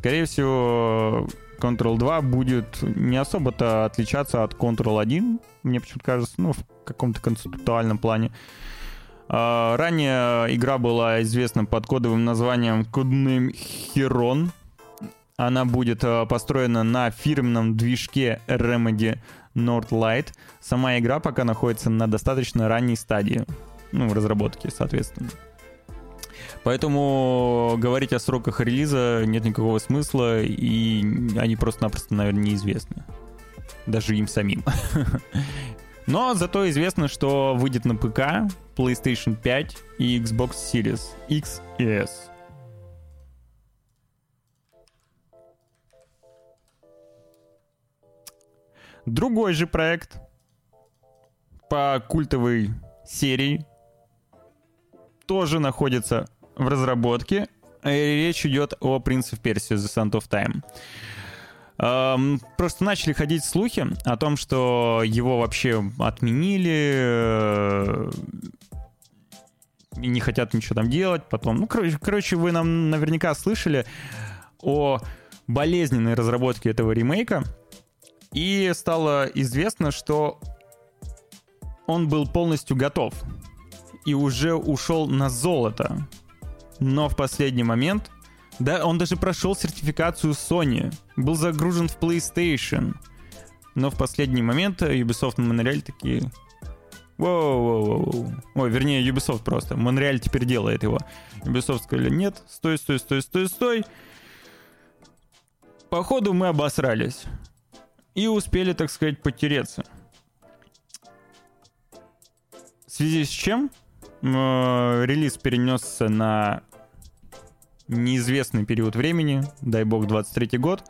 Скорее всего, Control 2 будет не особо-то отличаться от Control 1, мне почему-то кажется, ну, в каком-то концептуальном плане. А, ранее игра была известна под кодовым названием Codename Heron. Она будет а, построена на фирменном движке Remedy Northlight. Сама игра пока находится на достаточно ранней стадии, ну, в разработке, соответственно. Поэтому говорить о сроках релиза нет никакого смысла, и они просто-напросто, наверное, неизвестны. Даже им самим. Но зато известно, что выйдет на ПК, PlayStation 5 и Xbox Series X и S. Другой же проект по культовой серии тоже находится в разработке. Речь идет о Prince of Persia The Sand of Time. Эм, просто начали ходить слухи о том, что его вообще отменили, э, и не хотят ничего там делать. Потом, ну, короче, короче, вы нам наверняка слышали о болезненной разработке этого ремейка. И стало известно, что он был полностью готов и уже ушел на золото. Но в последний момент да, он даже прошел сертификацию Sony, был загружен в PlayStation. Но в последний момент Ubisoft и Montreal такие... Воу-воу-воу. Ой, вернее, Ubisoft просто. Montreal теперь делает его. Ubisoft сказали, нет, стой, стой, стой, стой, стой. Походу мы обосрались. И успели, так сказать, потереться. В связи с чем э, релиз перенесся на неизвестный период времени, дай бог 23 год.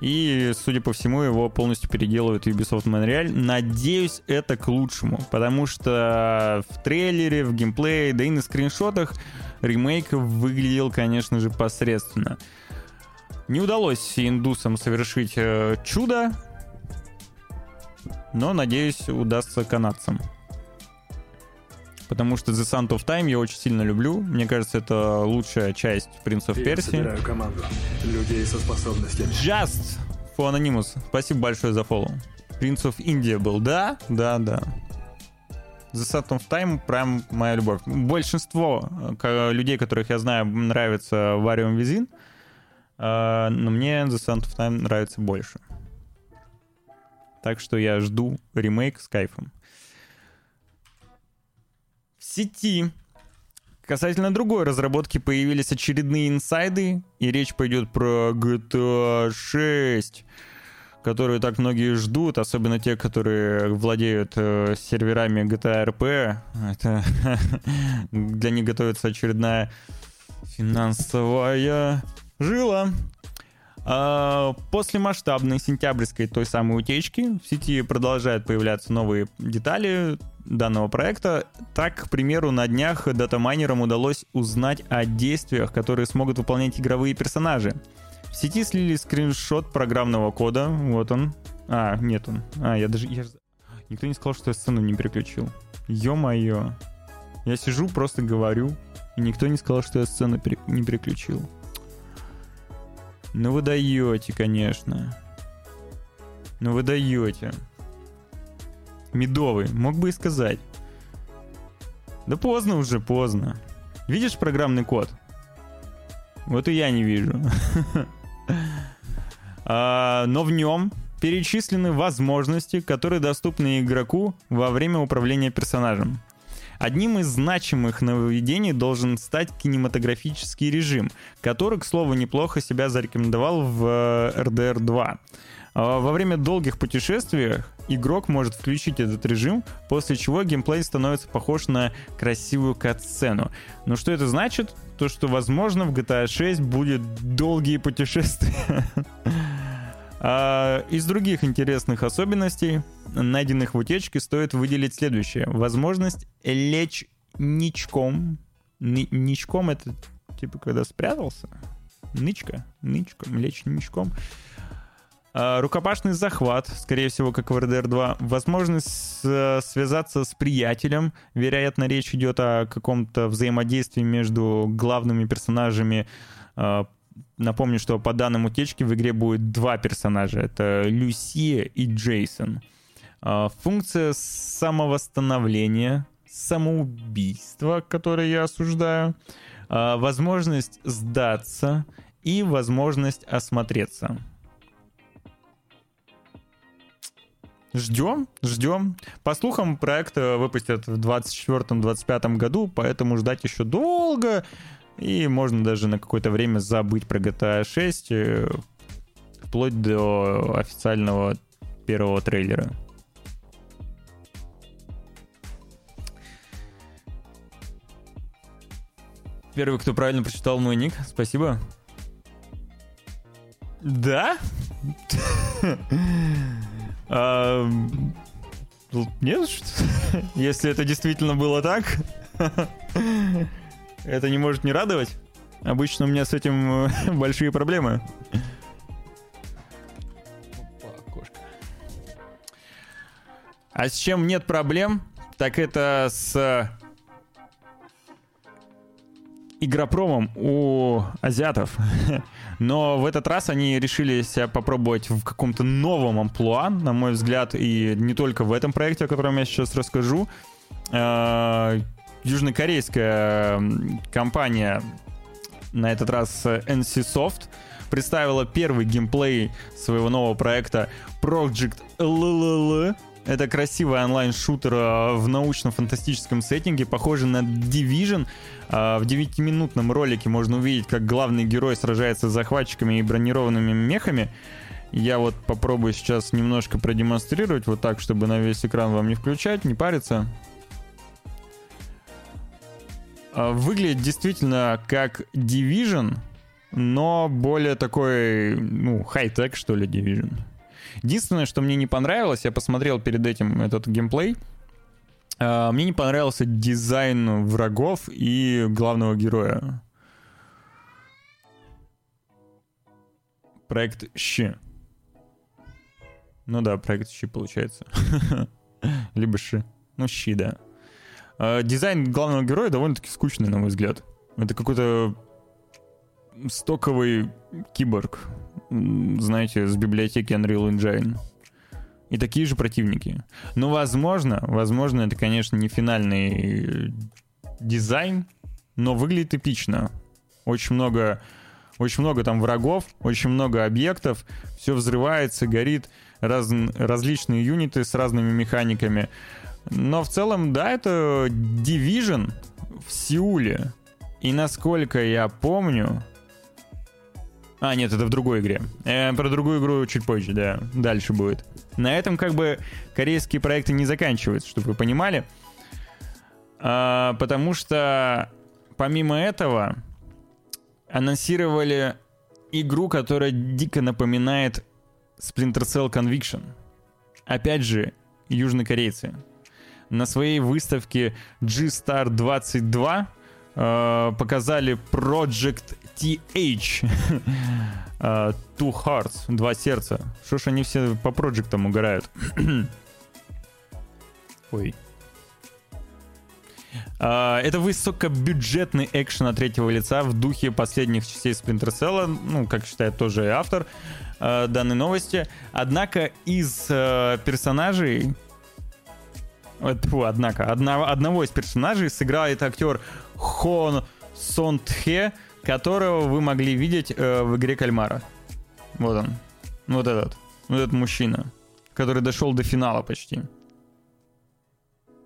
И, судя по всему, его полностью переделывают Ubisoft Montreal. Надеюсь, это к лучшему, потому что в трейлере, в геймплее, да и на скриншотах ремейк выглядел, конечно же, посредственно. Не удалось индусам совершить э, чудо, но, надеюсь, удастся канадцам потому что The Sound of Time я очень сильно люблю. Мне кажется, это лучшая часть Prince of. Я собираю команду людей со способностями. Just for Anonymous. Спасибо большое за фоллоу. Of India был, да? Да, да. The Sound of Time прям моя любовь. Большинство людей, которых я знаю, нравится Varium Within, э, но мне The Sound of Time нравится больше. Так что я жду ремейк с кайфом сети. Касательно другой разработки появились очередные инсайды, и речь пойдет про GTA 6, которую так многие ждут, особенно те, которые владеют э, серверами GTA RP. Это для них готовится очередная финансовая жила. А, после масштабной сентябрьской той самой утечки в сети продолжают появляться новые детали данного проекта. Так, к примеру, на днях датамайнерам удалось узнать о действиях, которые смогут выполнять игровые персонажи. В сети слили скриншот программного кода. Вот он. А, нет он. А, я даже... Я... Никто не сказал, что я сцену не переключил. Ё-моё. Я сижу, просто говорю, и никто не сказал, что я сцену пере... не переключил. Ну вы даете, конечно. Ну вы даете. Медовый, мог бы и сказать. Да поздно уже, поздно. Видишь программный код? Вот и я не вижу. а, но в нем перечислены возможности, которые доступны игроку во время управления персонажем. Одним из значимых нововведений должен стать кинематографический режим, который, к слову, неплохо себя зарекомендовал в RDR 2. А, во время долгих путешествий игрок может включить этот режим, после чего геймплей становится похож на красивую кат-сцену. Но что это значит? То, что, возможно, в GTA 6 будет долгие путешествия. А из других интересных особенностей, найденных в утечке, стоит выделить следующее. Возможность лечь ничком. Ничком это типа когда спрятался. Нычка, нычком, лечь ничком. А, рукопашный захват, скорее всего, как в RDR 2. Возможность э, связаться с приятелем. Вероятно, речь идет о каком-то взаимодействии между главными персонажами. А, напомню, что по данным утечки в игре будет два персонажа. Это Люсия и Джейсон. А, функция самовосстановления, самоубийства, которое я осуждаю. Возможность сдаться и возможность осмотреться. Ждем, ждем. По слухам, проект э, выпустят в 2024-2025 году, поэтому ждать еще долго. И можно даже на какое-то время забыть про GTA 6, э, вплоть до официального первого трейлера. Первый, кто правильно прочитал мой ник, спасибо. Да? А, нет, если это действительно было так. Это не может не радовать? Обычно у меня с этим э, большие проблемы. А с чем нет проблем, так это с игропромом у азиатов. Но в этот раз они решили себя попробовать в каком-то новом амплуа, на мой взгляд, и не только в этом проекте, о котором я сейчас расскажу. Э, южнокорейская компания, на этот раз NCSoft, представила первый геймплей своего нового проекта Project LLL. Это красивый онлайн-шутер э, в научно-фантастическом сеттинге, похожий на Division. Э, в 9-минутном ролике можно увидеть, как главный герой сражается с захватчиками и бронированными мехами. Я вот попробую сейчас немножко продемонстрировать, вот так, чтобы на весь экран вам не включать, не париться. Э, выглядит действительно как Division, но более такой, ну, хай-тек, что ли, Division. Единственное, что мне не понравилось, я посмотрел перед этим этот геймплей, э, мне не понравился дизайн врагов и главного героя. Проект Щи. Ну да, проект Щи получается. Либо Ши. Ну, Щи, да. Э, дизайн главного героя довольно-таки скучный, на мой взгляд. Это какой-то стоковый киборг, знаете, с библиотеки Unreal Engine. И такие же противники. Но возможно, возможно, это, конечно, не финальный дизайн, но выглядит эпично. Очень много, очень много там врагов, очень много объектов, все взрывается, горит, раз, различные юниты с разными механиками. Но в целом, да, это Division в Сеуле. И насколько я помню, а, нет, это в другой игре. Э, про другую игру чуть позже, да. Дальше будет. На этом как бы корейские проекты не заканчиваются, чтобы вы понимали. А, потому что помимо этого анонсировали игру, которая дико напоминает Splinter Cell Conviction. Опять же, южнокорейцы. На своей выставке G-Star 22 э, показали Project TH. uh, two Hearts, два сердца. Что ж они все по проектам угорают? Ой. Uh, это высокобюджетный экшен от третьего лица в духе последних частей Splinter Cell, ну, как считает тоже автор данной новости. Однако из персонажей Фу, однако, одного, одного из персонажей сыграет актер Хон Сон Тхе, которого вы могли видеть э, в игре Кальмара. Вот он. Вот этот. Вот этот мужчина, который дошел до финала почти.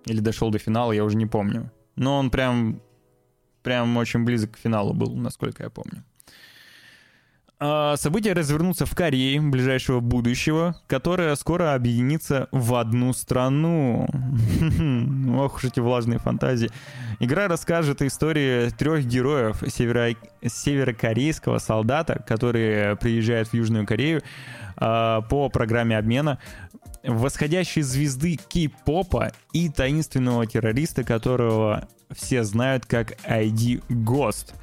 Или дошел до финала, я уже не помню. Но он прям, прям очень близок к финалу был, насколько я помню. А, события развернутся в Корее ближайшего будущего, которая скоро объединится в одну страну. Ох уж эти влажные фантазии. Игра расскажет истории трех героев северо... северокорейского солдата, которые приезжают в Южную Корею а, по программе обмена восходящей звезды кей-попа и таинственного террориста, которого все знают как ID Ghost — Э,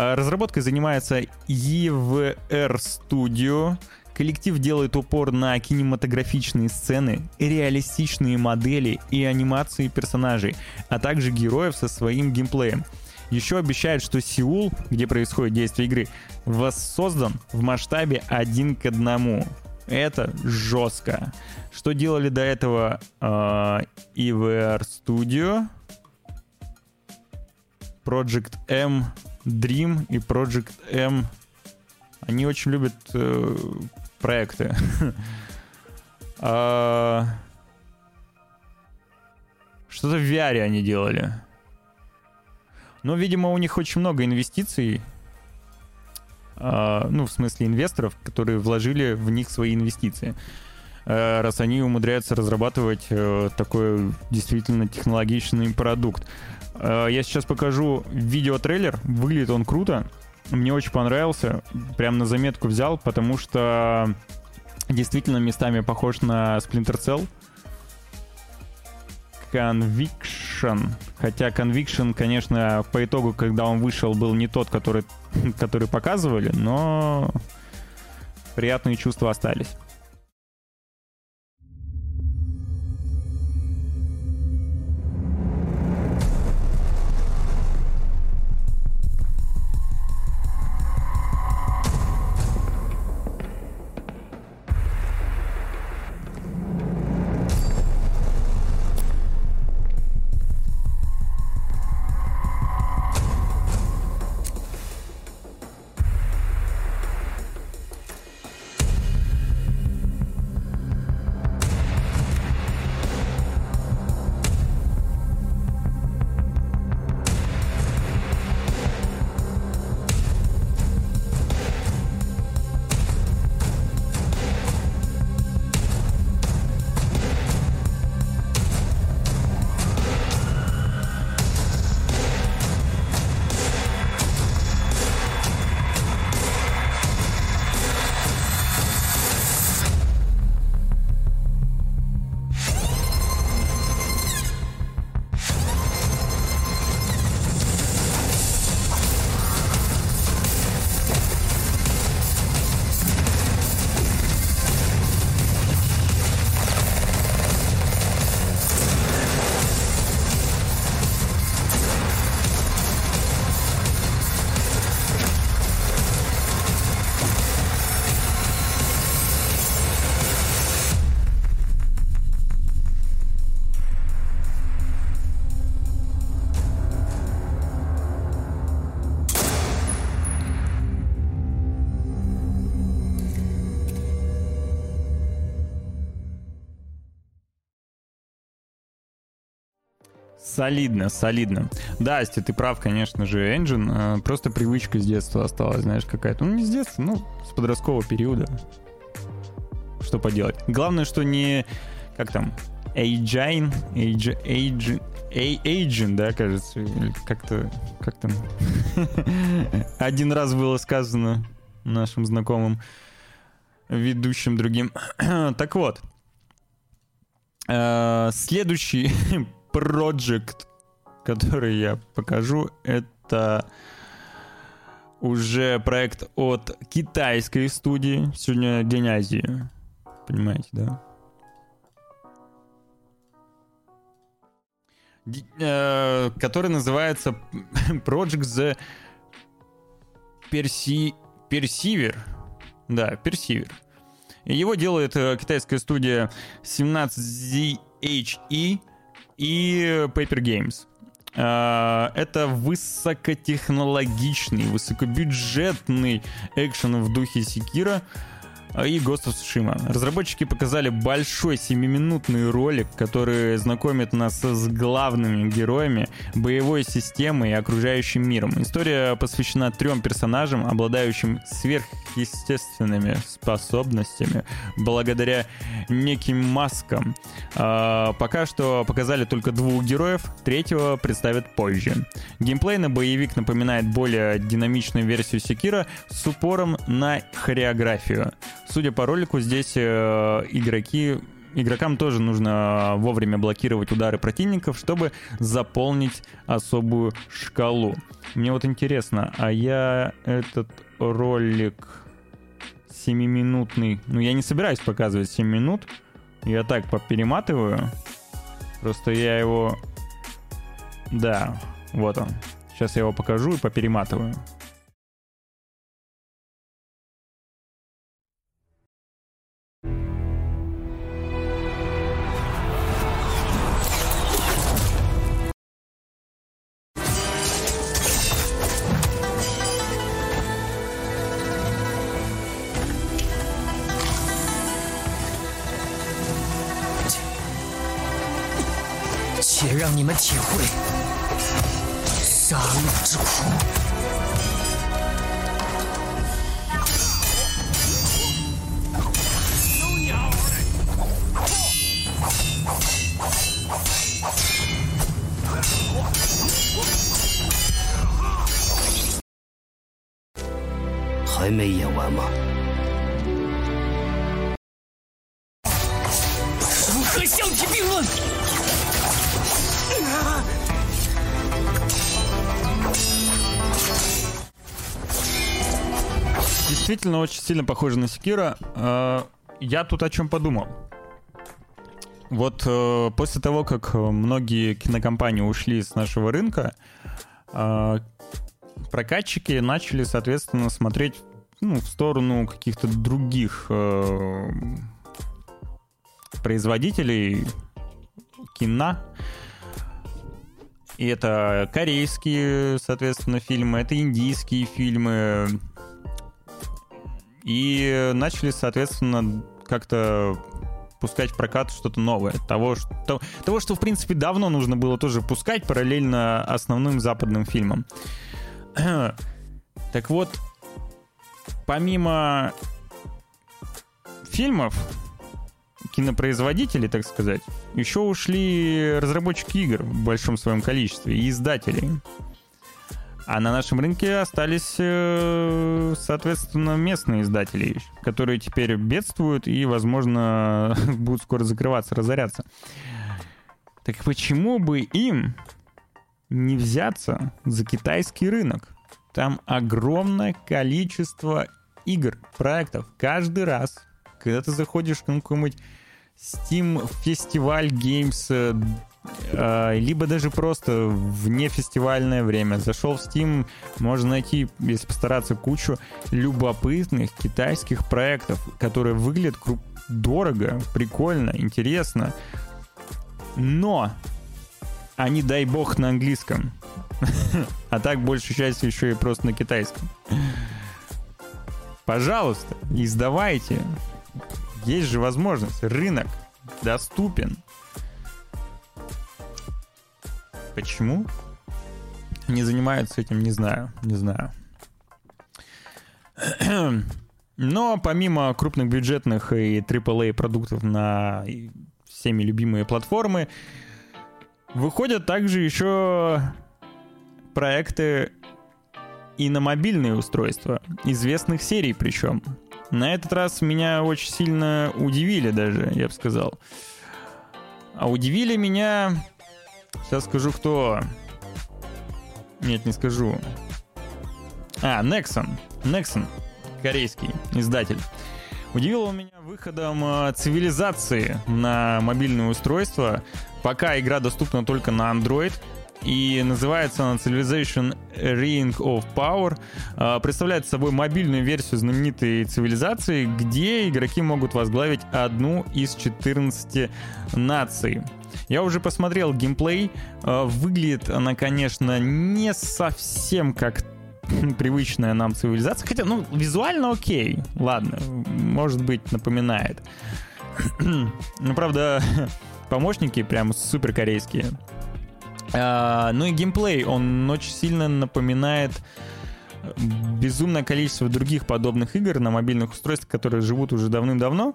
разработкой занимается EVR Studio. Коллектив делает упор на кинематографичные сцены, реалистичные модели и анимации персонажей, а также героев со своим геймплеем. Еще обещают, что Сеул, где происходит действие игры, воссоздан в масштабе один к одному. Это жестко. Что делали до этого э, EVR Studio? Project M Dream и Project M, они очень любят э, проекты. а... Что-то в VR они делали. Но, видимо, у них очень много инвестиций. А, ну, в смысле инвесторов, которые вложили в них свои инвестиции. А, раз они умудряются разрабатывать а, такой действительно технологичный продукт. Э, я сейчас покажу видеотрейлер. Выглядит он круто. Мне очень понравился. Прям на заметку взял, потому что действительно местами похож на Splinter Cell. Conviction. Хотя Conviction, конечно, по итогу, когда он вышел, был не тот, который, который показывали, но приятные чувства остались. Солидно, солидно. Да, Асти, ты прав, конечно же, Engine. Э, просто привычка с детства осталась, знаешь, какая-то. Ну, не с детства, ну, с подросткового периода. Что поделать. Главное, что не... Как там? Agine? Age, Agent, да, кажется? Как-то... Как там? Один раз было сказано нашим знакомым ведущим другим. так вот. Э, следующий Project, который я покажу, это уже проект от китайской студии. Сегодня День Азии. Понимаете, да? Д- э, который называется Project The Persi Perceiver. Да, Perceiver. Его делает э, китайская студия 17ZHE и Paper Games. А, это высокотехнологичный, высокобюджетный экшен в духе Секира, и Ghost of Tsushima. Разработчики показали большой 7-минутный ролик, который знакомит нас с главными героями, боевой системой и окружающим миром. История посвящена трем персонажам, обладающим сверхъестественными способностями благодаря неким маскам. А, пока что показали только двух героев, третьего представят позже. Геймплей на боевик напоминает более динамичную версию Секира с упором на хореографию. Судя по ролику, здесь э, игроки игрокам тоже нужно вовремя блокировать удары противников, чтобы заполнить особую шкалу. Мне вот интересно, а я этот ролик 7-минутный... Ну, я не собираюсь показывать 7 минут. Я так поперематываю. Просто я его... Да, вот он. Сейчас я его покажу и поперематываю. 且让你们体会杀戮之苦。都娘们儿的！还没演完吗？如何相提并论？Действительно очень сильно похоже на Секира. Э, я тут о чем подумал. Вот э, после того, как многие кинокомпании ушли с нашего рынка, э, прокатчики начали, соответственно, смотреть ну, в сторону каких-то других э, производителей кино. И это корейские, соответственно, фильмы, это индийские фильмы. И начали, соответственно, как-то пускать в прокат что-то новое. Того что, того, что, в принципе, давно нужно было тоже пускать параллельно основным западным фильмам. Так вот, помимо фильмов, кинопроизводители, так сказать, еще ушли разработчики игр в большом своем количестве и издатели. А на нашем рынке остались, э, соответственно, местные издатели, которые теперь бедствуют и, возможно, будут скоро закрываться, разоряться. Так почему бы им не взяться за китайский рынок? Там огромное количество игр, проектов. Каждый раз, когда ты заходишь на какой-нибудь Steam фестиваль Games, э, либо даже просто вне фестивальное время. Зашел в Steam, можно найти, если постараться, кучу любопытных китайских проектов, которые выглядят дорого, прикольно, интересно. Но они, дай бог, на английском. А так, большую часть еще и просто на китайском. Пожалуйста, издавайте. Есть же возможность. Рынок доступен. Почему не занимаются этим, не знаю, не знаю. Но помимо крупных бюджетных и AAA продуктов на всеми любимые платформы, выходят также еще проекты и на мобильные устройства, известных серий причем. На этот раз меня очень сильно удивили даже, я бы сказал. А удивили меня... Сейчас скажу, кто. Нет, не скажу. А, Nexon. Nexon. Корейский издатель. Удивил он меня выходом э, цивилизации на мобильное устройство. Пока игра доступна только на Android, и называется она Civilization Ring of Power. А, представляет собой мобильную версию знаменитой цивилизации, где игроки могут возглавить одну из 14 наций. Я уже посмотрел геймплей. А, выглядит она, конечно, не совсем как привычная нам цивилизация. Хотя, ну, визуально окей. Ладно, может быть, напоминает. ну, правда, помощники прям супер корейские. А, ну и геймплей, он очень сильно напоминает безумное количество других подобных игр на мобильных устройствах, которые живут уже давным-давно.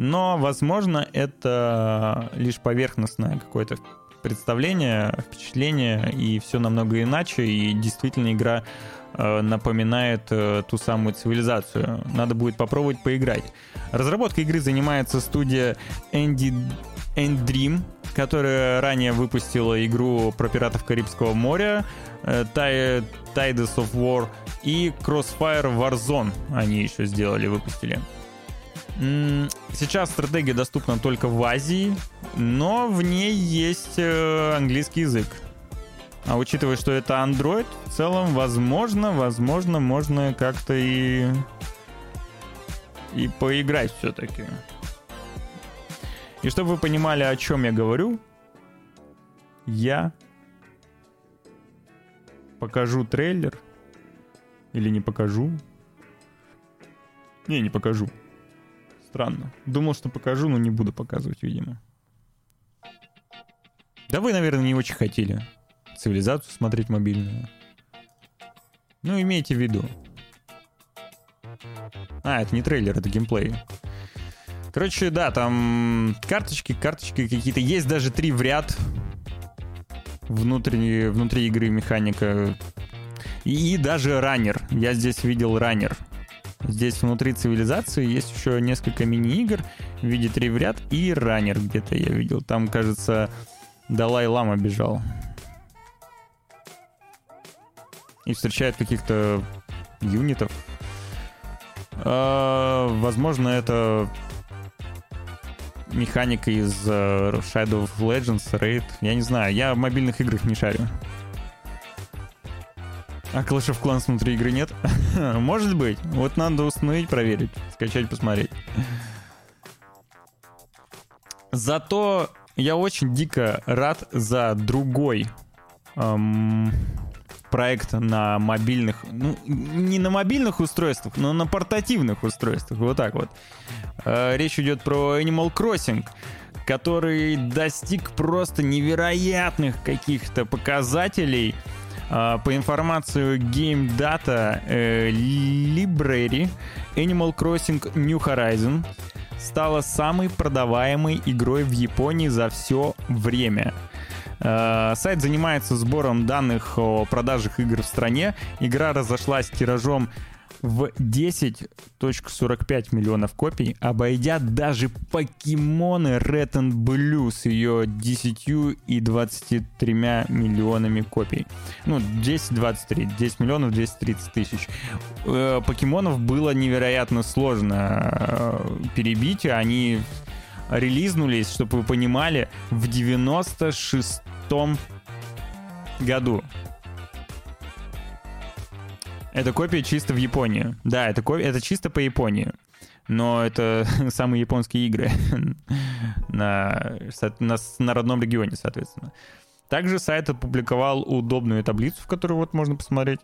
Но, возможно, это лишь поверхностное какое-то представление, впечатление, и все намного иначе, и действительно игра э, напоминает э, ту самую цивилизацию. Надо будет попробовать поиграть. Разработкой игры занимается студия Andy and Dream, которая ранее выпустила игру про пиратов Карибского моря, э, Tides of War и Crossfire Warzone они еще сделали, выпустили. Сейчас стратегия доступна только в Азии, но в ней есть э, английский язык. А учитывая, что это Android, в целом, возможно, возможно, можно как-то и и поиграть все-таки. И чтобы вы понимали, о чем я говорю, я покажу трейлер или не покажу. Не, не покажу. Странно. Думал, что покажу, но не буду показывать, видимо. Да вы, наверное, не очень хотели цивилизацию смотреть мобильную. Ну, имейте в виду. А, это не трейлер, это геймплей. Короче, да, там карточки, карточки какие-то. Есть даже три в ряд внутри, внутри игры механика. И, и даже раннер. Я здесь видел раннер. Здесь внутри цивилизации есть еще несколько мини-игр в виде три в ряд и раннер где-то я видел. Там, кажется, Далай Лама бежал. И встречает каких-то юнитов. Э, возможно, это механика из э, Shadow of Legends, Raid. Я не знаю, я в мобильных играх не шарю. А Clash of Clans внутри игры нет? Может быть. Вот надо установить, проверить, скачать, посмотреть. Зато я очень дико рад за другой эм, проект на мобильных, ну, не на мобильных устройствах, но на портативных устройствах, вот так вот. Э, речь идет про Animal Crossing, который достиг просто невероятных каких-то показателей. Э, по информации Game Data э, Library, Animal Crossing New Horizon стала самой продаваемой игрой в Японии за все время. Э, сайт занимается сбором данных о продажах игр в стране. Игра разошлась тиражом в 10.45 миллионов копий, обойдя даже покемоны Red and Blue с ее 10 и 23 миллионами копий. Ну, 10-23, 10 миллионов 230 тысяч. Э, покемонов было невероятно сложно э, перебить, они релизнулись, чтобы вы понимали, в 96-м году. Это копия чисто в Японии. Да, это, ко... это чисто по Японии. Но это самые японские игры на, на, на родном регионе, соответственно. Также сайт опубликовал удобную таблицу, в которую вот можно посмотреть.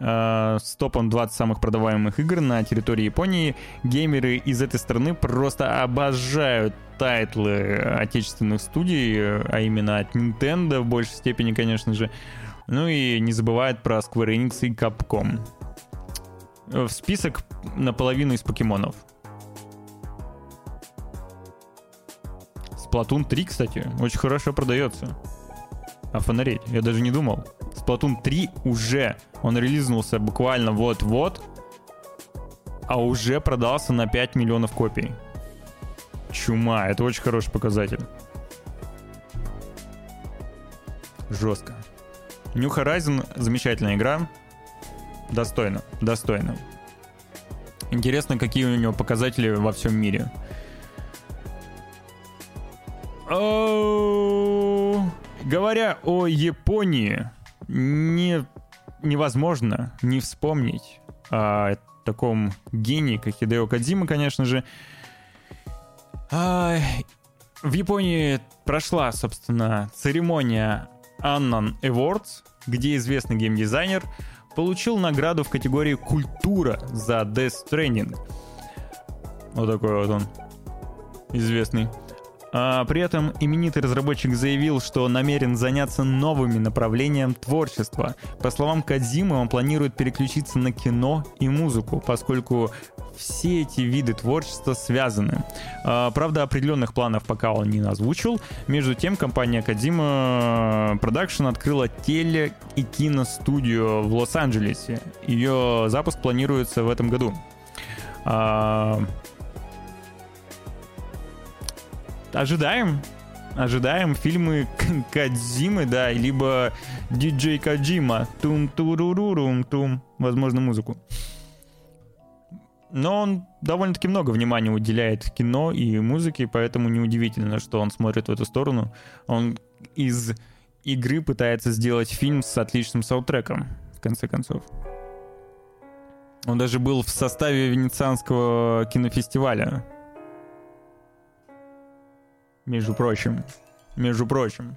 Э, с топом 20 самых продаваемых игр на территории Японии. Геймеры из этой страны просто обожают тайтлы отечественных студий, а именно от Nintendo в большей степени, конечно же. Ну и не забывают про Square Enix и Capcom. В список наполовину из покемонов. Splatoon 3, кстати, очень хорошо продается. А фонарить, я даже не думал. Splatoon 3 уже, он релизнулся буквально вот-вот, а уже продался на 5 миллионов копий. Чума, это очень хороший показатель. Жестко. New Horizon замечательная игра. Достойно, достойно. Интересно, какие у него показатели во всем мире. Говоря о Японии, не, невозможно не вспомнить о таком гении, как Хидео Кадзима, конечно же. В Японии прошла, собственно, церемония Annan Awards, где известный геймдизайнер получил награду в категории «Культура» за Death Stranding. Вот такой вот он, известный. А при этом именитый разработчик заявил, что намерен заняться новыми направлениями творчества. По словам Кадзимы, он планирует переключиться на кино и музыку, поскольку все эти виды творчества связаны. А, правда, определенных планов пока он не озвучил. Между тем, компания Кадима Production открыла теле- и киностудию в Лос-Анджелесе. Ее запуск планируется в этом году. А, ожидаем. Ожидаем фильмы Кадзимы, да, либо диджей Каджима. тум турурурум тум Возможно, музыку. Но он довольно-таки много внимания уделяет кино и музыке, поэтому неудивительно, что он смотрит в эту сторону. Он из игры пытается сделать фильм с отличным саундтреком, в конце концов. Он даже был в составе Венецианского кинофестиваля между прочим. Между прочим.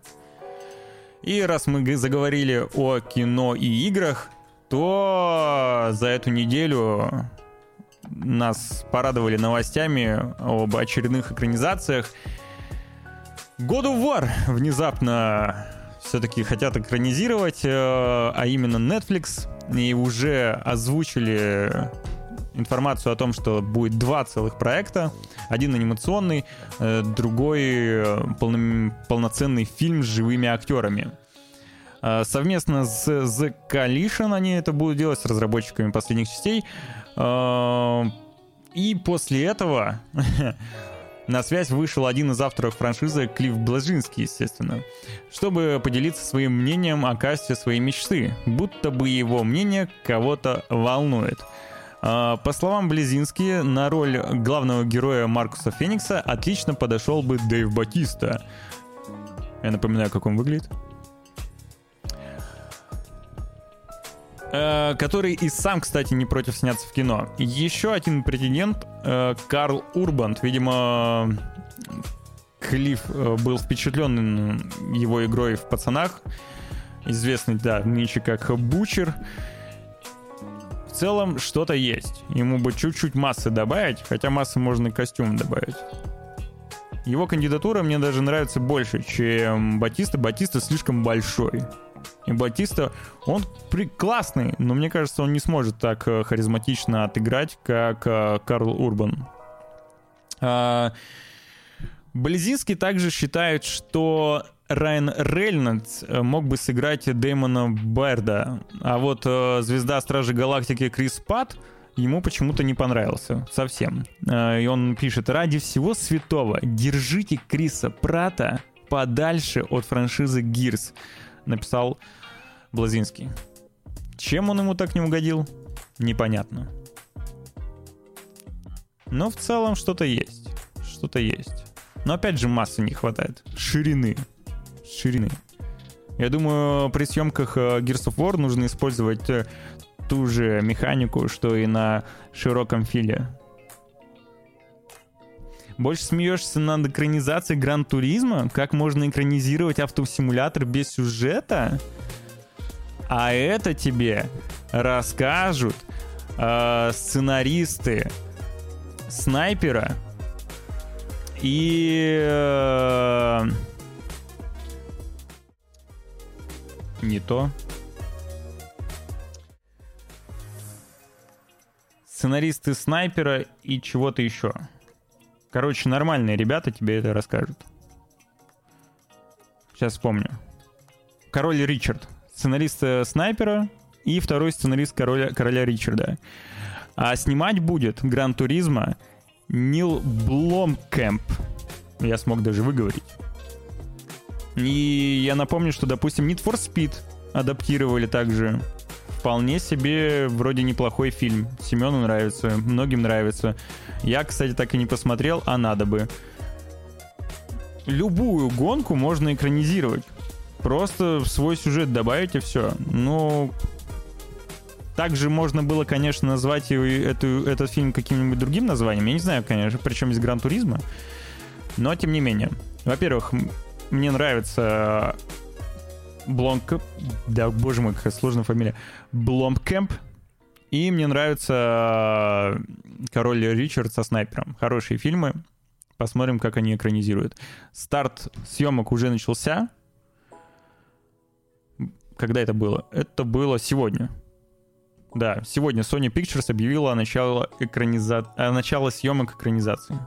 И раз мы заговорили о кино и играх, то за эту неделю нас порадовали новостями об очередных экранизациях. God of War внезапно все-таки хотят экранизировать, э, а именно Netflix, и уже озвучили информацию о том, что будет два целых проекта. Один анимационный, э, другой э, полно, полноценный фильм с живыми актерами. Э, совместно с The Coalition они это будут делать с разработчиками последних частей. И после этого на связь вышел один из авторов франшизы Клифф Блажинский, естественно, чтобы поделиться своим мнением о касте своей мечты, будто бы его мнение кого-то волнует. А, по словам Близински, на роль главного героя Маркуса Феникса отлично подошел бы Дэйв Батиста. Я напоминаю, как он выглядит. Который и сам, кстати, не против сняться в кино. Еще один претендент э, Карл Урбанд. Видимо, Клифф э, был впечатлен его игрой в «Пацанах». Известный, да, нынче как Бучер. В целом, что-то есть. Ему бы чуть-чуть массы добавить, хотя массы можно и костюм добавить. Его кандидатура мне даже нравится больше, чем Батиста. Батиста слишком большой. И Батиста, он при... классный, но мне кажется, он не сможет так э, харизматично отыграть, как э, Карл Урбан. А... Близинский также считает, что Райан Рейнольдс э, мог бы сыграть Дэймона Берда, а вот э, звезда Стражи Галактики Крис Пат ему почему-то не понравился совсем. Э, и он пишет, ради всего святого, держите Криса Прата подальше от франшизы Гирс написал Блазинский. Чем он ему так не угодил, непонятно. Но в целом что-то есть. Что-то есть. Но опять же массы не хватает. Ширины. Ширины. Я думаю, при съемках э, Gears of War нужно использовать э, ту же механику, что и на широком филе. Больше смеешься над экранизацией Гран-туризма? Как можно экранизировать автосимулятор без сюжета? А это тебе расскажут э, сценаристы снайпера и э, не то. Сценаристы снайпера и чего-то еще. Короче, нормальные ребята тебе это расскажут. Сейчас вспомню. Король Ричард. Сценарист э, снайпера и второй сценарист короля, короля Ричарда. А снимать будет Гран Туризма Нил Бломкэмп. Я смог даже выговорить. И я напомню, что, допустим, Need for Speed адаптировали также вполне себе вроде неплохой фильм. Семену нравится, многим нравится. Я, кстати, так и не посмотрел, а надо бы. Любую гонку можно экранизировать. Просто в свой сюжет добавить и все. Ну, также можно было, конечно, назвать эту, этот фильм каким-нибудь другим названием. Я не знаю, конечно, причем из Гран Туризма. Но, тем не менее. Во-первых, мне нравится Блонк... Да, боже мой, какая сложная фамилия. Бломкэмп. И мне нравится э, Король Ричард со снайпером. Хорошие фильмы. Посмотрим, как они экранизируют. Старт съемок уже начался. Когда это было? Это было сегодня. Да, сегодня Sony Pictures объявила о начале, экраниза... о начале съемок экранизации.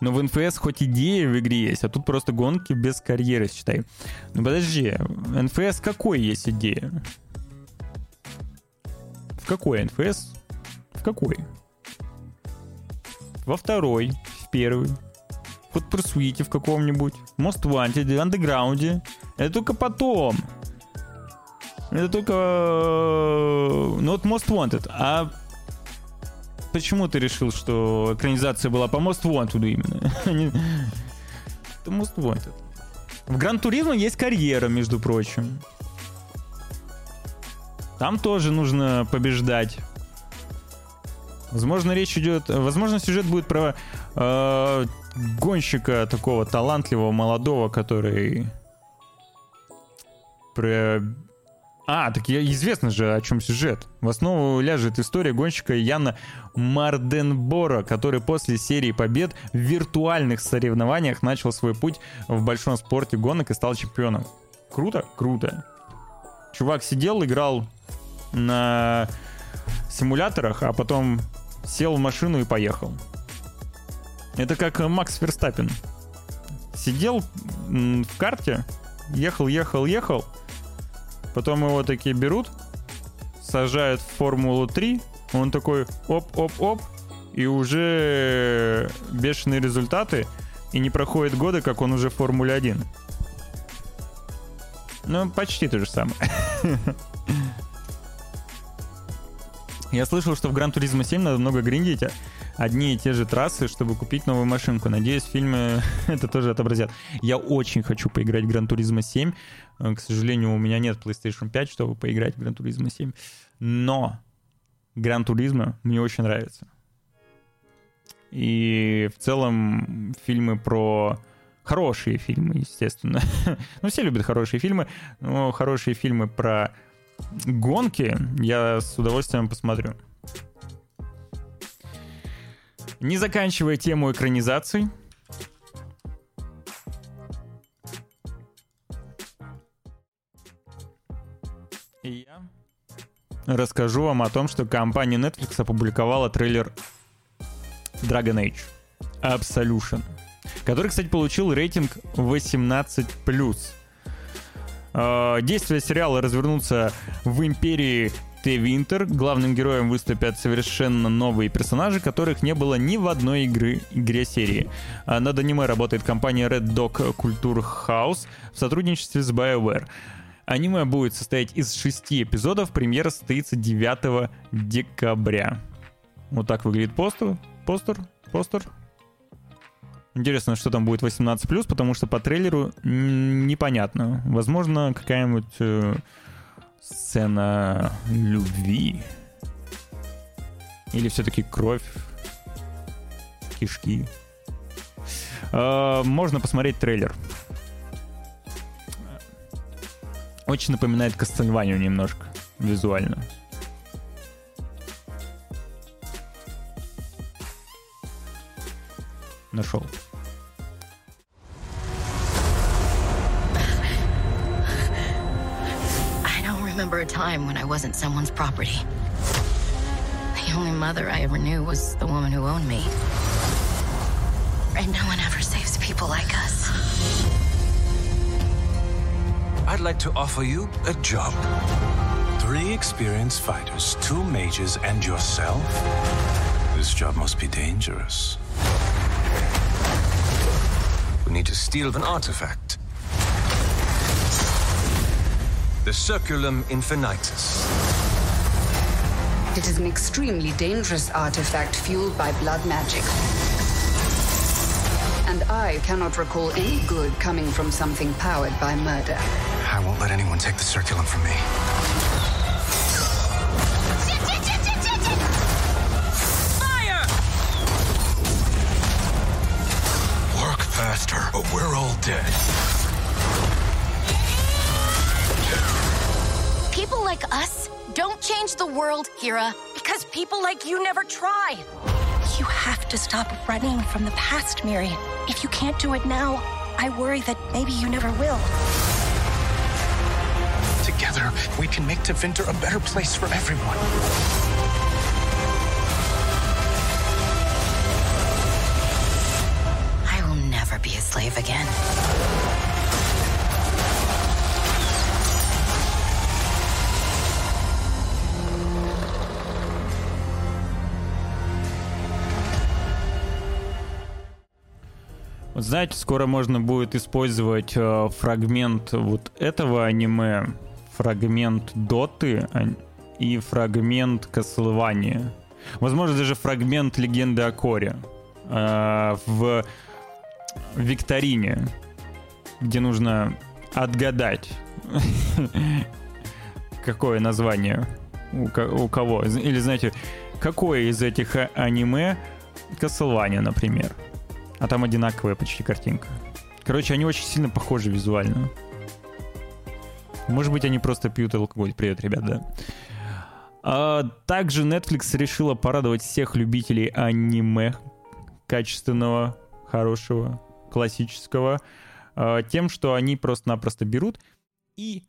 Но в НФС хоть идея в игре есть, а тут просто гонки без карьеры, считай. Ну подожди, в НФС какой есть идея? В какой НФС? В какой? Во второй, в первый. Хоть Pursuit в каком-нибудь. Most Wanted, Underground. Это только потом. Это только... Э, ну вот Most Wanted. А почему ты решил, что экранизация была по Most Wanted именно? Это Most Wanted. В Гран Туризмо есть карьера, между прочим. Там тоже нужно побеждать. Возможно, речь идет... Возможно, сюжет будет про э, гонщика такого талантливого, молодого, который... Про а, так я, известно же, о чем сюжет. В основу ляжет история гонщика Яна Марденбора, который после серии побед в виртуальных соревнованиях начал свой путь в большом спорте гонок и стал чемпионом. Круто? Круто. Чувак сидел, играл на симуляторах, а потом сел в машину и поехал. Это как Макс Верстаппин. Сидел в карте, ехал, ехал, ехал, Потом его такие берут, сажают в Формулу-3, он такой оп-оп-оп, и уже бешеные результаты, и не проходит годы, как он уже в Формуле 1. Ну, почти то же самое. Я слышал, что в Гран Туризмо 7 надо много гриндить, одни и те же трассы, чтобы купить новую машинку. Надеюсь, фильмы это тоже отобразят. Я очень хочу поиграть в Гран Туризмо 7. Э, к сожалению, у меня нет PlayStation 5, чтобы поиграть в Гран Туризмо 7. Но Гран Туризмо мне очень нравится. И в целом фильмы про хорошие фильмы, естественно. ну, все любят хорошие фильмы, но хорошие фильмы про гонки я с удовольствием посмотрю. Не заканчивая тему экранизаций, расскажу вам о том, что компания Netflix опубликовала трейлер Dragon Age Absolution, который, кстати, получил рейтинг 18+. Э, действие сериала развернутся в империи Т. Винтер. Главным героем выступят совершенно новые персонажи, которых не было ни в одной игры, игре серии. А над аниме работает компания Red Dog Culture House в сотрудничестве с BioWare. Аниме будет состоять из шести эпизодов, премьера состоится 9 декабря. Вот так выглядит постер, постер, постер. Интересно, что там будет 18+, потому что по трейлеру непонятно. Возможно, какая-нибудь э, сцена любви. Или все-таки кровь, кишки. Э, можно посмотреть трейлер. Очень напоминает Кастельванию немножко, визуально. Нашел. remember a time when I wasn't someone's property. The only mother I ever knew was the woman who owned me. And no one ever saves people like us. I'd like to offer you a job. Three experienced fighters, two mages, and yourself? This job must be dangerous. We need to steal an artifact the Circulum Infinitus. It is an extremely dangerous artifact fueled by blood magic. And I cannot recall any good coming from something powered by murder. I won't let anyone take the Circulum from me. Fire! Work faster, or we're all dead. People like us don't change the world, Kira, because people like you never try. You have to stop running from the past, Miri. If you can't do it now, I worry that maybe you never will. Together, we can make Tevinter a better place for everyone. I will never be a slave again. Вот знаете, скоро можно будет использовать э, фрагмент вот этого аниме, фрагмент Доты а, и фрагмент Castlevania. Возможно, даже фрагмент Легенды о Коре э, в викторине, где нужно отгадать, какое название у, кого. Или, знаете, какое из этих а, аниме Castlevania, например. А там одинаковая почти картинка. Короче, они очень сильно похожи визуально. Может быть, они просто пьют алкоголь. Привет, ребят, да. А, также Netflix решила порадовать всех любителей аниме качественного, хорошего, классического, а, тем, что они просто-напросто берут и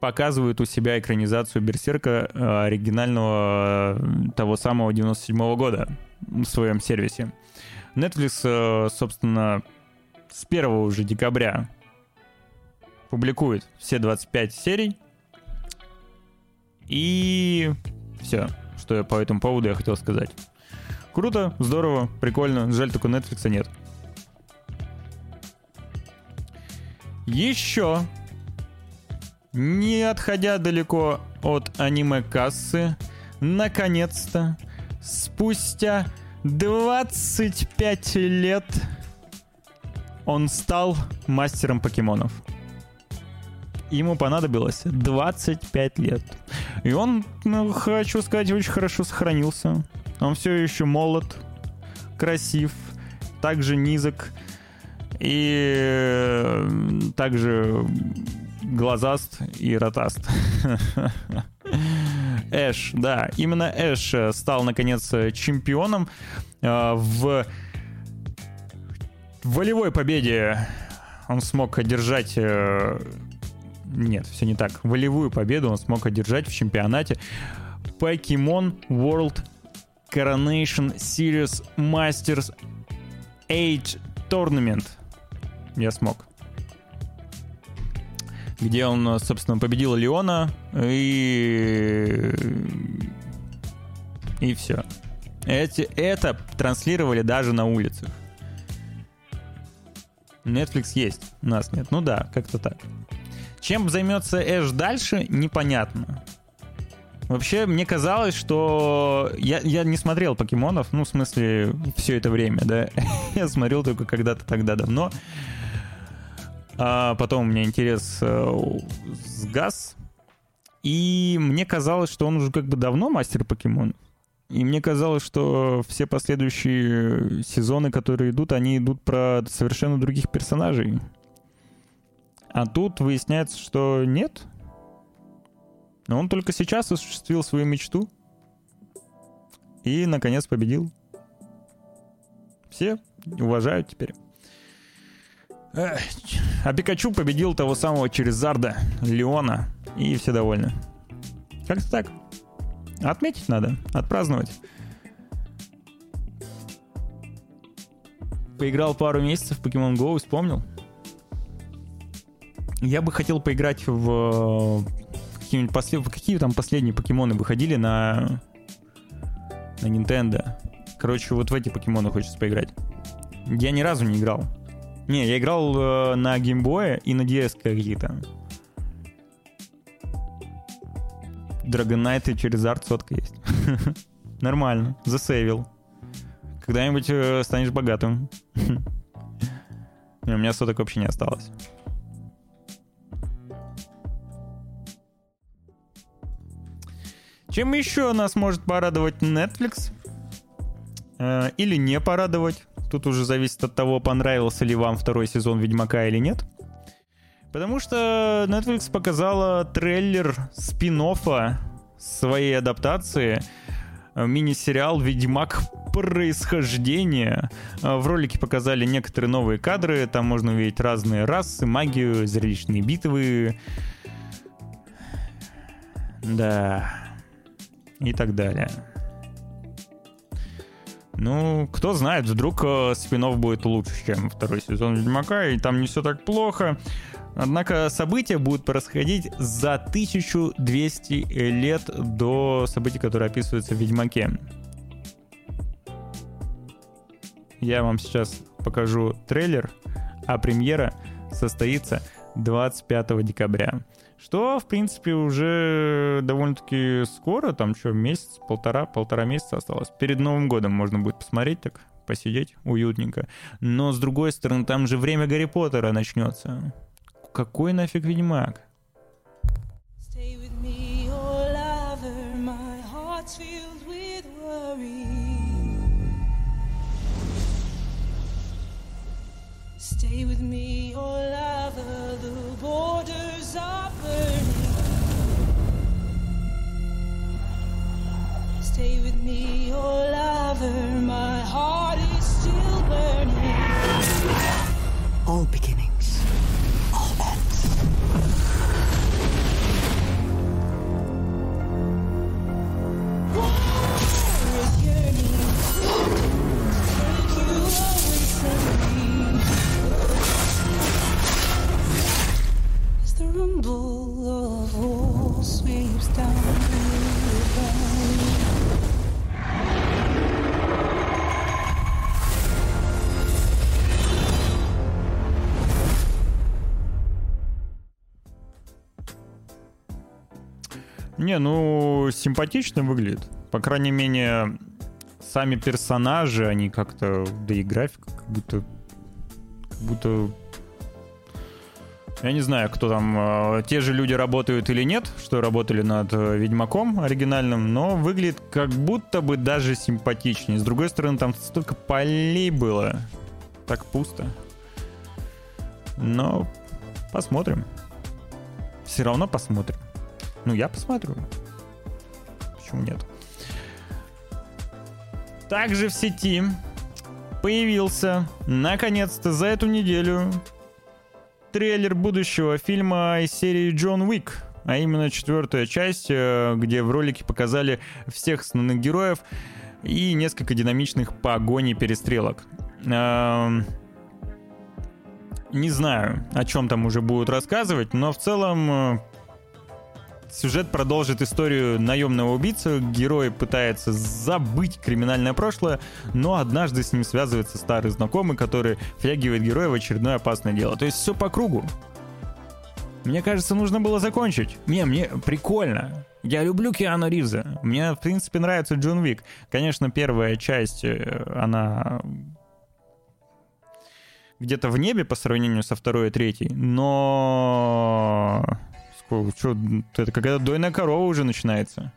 показывают у себя экранизацию Берсерка а, оригинального того самого 97 -го года в своем сервисе. Netflix, э, собственно, с 1 уже декабря публикует все 25 серий. И все, что я по этому поводу я хотел сказать. Круто, здорово, прикольно. Жаль, только Netflix нет. Еще, не отходя далеко от аниме-кассы, наконец-то, спустя 25 лет, он стал мастером покемонов. Ему понадобилось 25 лет. И он, ну, хочу сказать, очень хорошо сохранился. Он все еще молод, красив, также низок и э, также глазаст и ротаст. Эш, да, именно Эш стал, наконец, чемпионом э, в волевой победе. Он смог одержать... Нет, все не так. Волевую победу он смог одержать в чемпионате Pokemon World Coronation Series Masters Age Tournament. Я смог где он, собственно, победил Леона и... И все. Эти, это транслировали даже на улицах. Netflix есть, нас нет. Ну да, как-то так. Чем займется Эш дальше, непонятно. Вообще, мне казалось, что я, я не смотрел покемонов, ну, в смысле, все это время, да. я смотрел только когда-то тогда давно. А потом у меня интерес э, сгас. И мне казалось, что он уже как бы давно мастер покемонов. И мне казалось, что все последующие сезоны, которые идут, они идут про совершенно других персонажей. А тут выясняется, что нет. Но он только сейчас осуществил свою мечту. И, наконец, победил. Все уважают теперь. А Пикачу победил того самого через Зарда, Леона, и все довольны. Как-то так. Отметить надо, отпраздновать. Поиграл пару месяцев в Pokemon Go, вспомнил. Я бы хотел поиграть в какие-нибудь послед... какие там последние покемоны выходили на на Nintendo. Короче, вот в эти покемоны хочется поиграть. Я ни разу не играл. Не, я играл э, на геймбое и на DS какие-то. И через арт сотка есть. Нормально, засейвил. Когда-нибудь э, станешь богатым. У меня соток вообще не осталось. Чем еще нас может порадовать Netflix? Э, или не порадовать? Тут уже зависит от того, понравился ли вам второй сезон Ведьмака или нет. Потому что Netflix показала трейлер спин своей адаптации мини-сериал «Ведьмак. Происхождение». В ролике показали некоторые новые кадры, там можно увидеть разные расы, магию, зрелищные битвы. Да. И так далее. Ну, кто знает, вдруг э, спинов будет лучше, чем второй сезон Ведьмака, и там не все так плохо. Однако события будут происходить за 1200 лет до событий, которые описываются в Ведьмаке. Я вам сейчас покажу трейлер, а премьера состоится 25 декабря. Что, в принципе, уже довольно-таки скоро, там что, месяц, полтора, полтора месяца осталось. Перед Новым годом можно будет посмотреть так, посидеть уютненько. Но, с другой стороны, там же время Гарри Поттера начнется. Какой нафиг Ведьмак? Stay with me, oh lover, the borders are burning. Stay with me, lover, my heart is still burning. All beginnings, Не, ну, симпатично выглядит. По крайней мере, сами персонажи, они как-то, да и графика, как будто, как будто я не знаю, кто там, э, те же люди работают или нет, что работали над э, Ведьмаком оригинальным, но выглядит как будто бы даже симпатичнее. С другой стороны, там столько полей было. Так пусто. Но посмотрим. Все равно посмотрим. Ну, я посмотрю. Почему нет? Также в сети появился, наконец-то, за эту неделю трейлер будущего фильма из серии «Джон Уик», а именно четвертая часть, э, где в ролике показали всех основных героев и несколько динамичных погоней перестрелок. Эм, не знаю, о чем там уже будут рассказывать, но в целом э, Сюжет продолжит историю наемного убийцы. Герой пытается забыть криминальное прошлое, но однажды с ним связывается старый знакомый, который втягивает героя в очередное опасное дело. То есть все по кругу. Мне кажется, нужно было закончить. Не, мне прикольно. Я люблю Киану Ривза. Мне, в принципе, нравится Джон Вик. Конечно, первая часть, э, она где-то в небе по сравнению со второй и третьей, но что, это какая-то дойная корова уже начинается.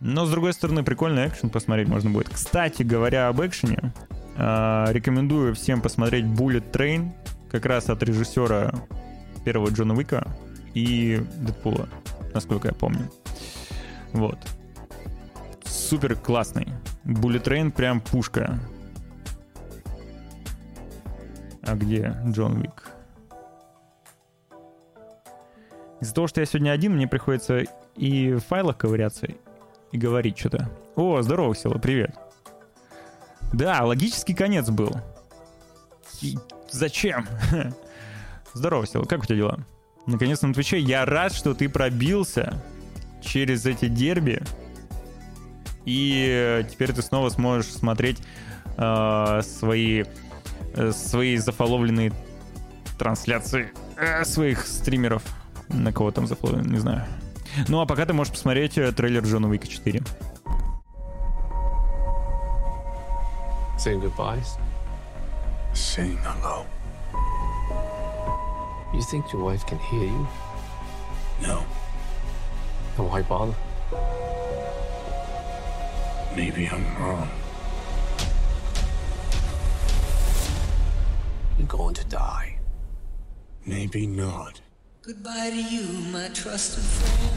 Но, с другой стороны, прикольный экшен посмотреть можно будет. Кстати, говоря об экшене, э, рекомендую всем посмотреть Bullet Train, как раз от режиссера первого Джона Уика и Дэдпула, насколько я помню. Вот. Супер классный. Bullet Train прям пушка. А где Джон Уик? Из-за того, что я сегодня один, мне приходится и в файлах ковыряться, и говорить что-то. О, здорово, Сила, привет. Да, логический конец был. И зачем? Здорово, Сила, как у тебя дела? Наконец-то на Твиче. Я рад, что ты пробился через эти дерби. И теперь ты снова сможешь смотреть э, свои, э, свои зафоловленные трансляции э, своих стримеров на кого там зафлоуин, не знаю. Ну а пока ты можешь посмотреть э, трейлер Джона Уика 4. Saying goodbyes? Saying hello. You think your wife can hear you? No. Then why bother? Maybe I'm wrong. You're going to die. Maybe not. Goodbye to you, my trusted friend.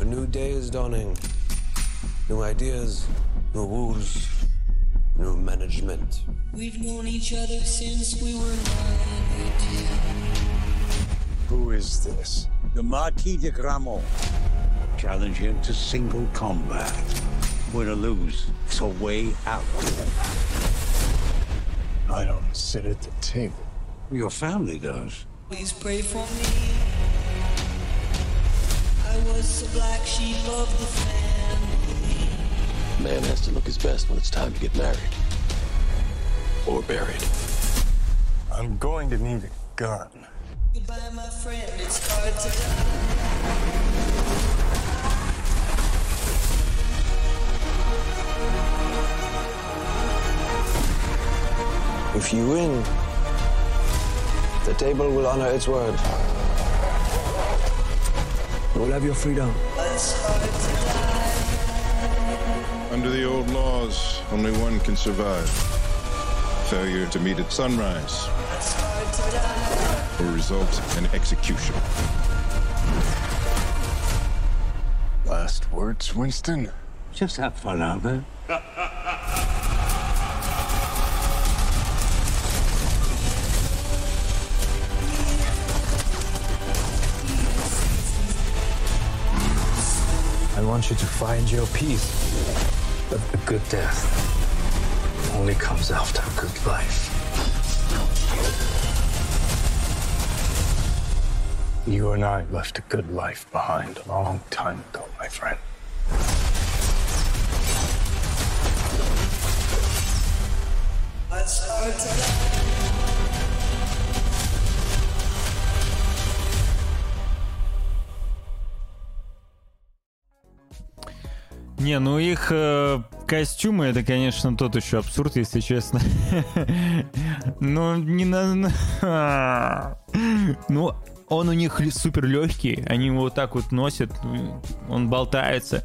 A new day is dawning. New ideas, new rules, new management. We've known each other since we were nine. Who is this? The Marquis de Gramont. Challenge him to single combat. Win or lose, it's a way out. I don't sit at the table. Your family does. Please pray for me. I was the black sheep of the family. Man has to look his best when it's time to get married. Or buried. I'm going to need a gun. Goodbye, my friend. It's hard to die. If you win, the table will honor its word. You will have your freedom. It's hard to die. Under the old laws, only one can survive. Failure to meet at sunrise It's hard to die. will result in execution. Last words, Winston? Just have fun out there. I want you to find your peace. But a good death only comes after a good life. You and I left a good life behind a long time ago, my friend. Hard to Не, ну их э, костюмы это, конечно, тот еще абсурд, если честно. Ну, не на. Ну, он у них супер легкий, они его вот так вот носят, он болтается.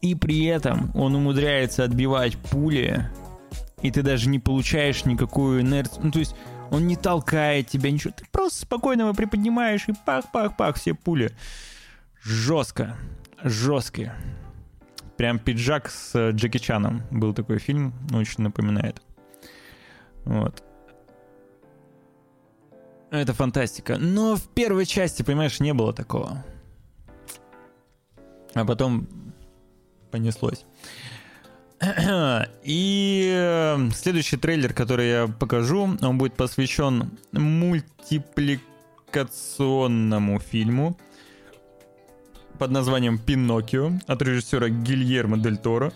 И при этом он умудряется отбивать пули, и ты даже не получаешь никакую инерцию. Ну, то есть он не толкает тебя, ничего. Ты просто спокойно его приподнимаешь и пах-пах-пах, все пули. Жестко. Жесткий. Прям пиджак с э, Джеки Чаном. Был такой фильм, очень напоминает. Вот. Это фантастика. Но в первой части, понимаешь, не было такого. А потом понеслось. И э, следующий трейлер, который я покажу, он будет посвящен мультипликационному фильму под названием «Пиноккио» от режиссера Гильермо Дель Торо.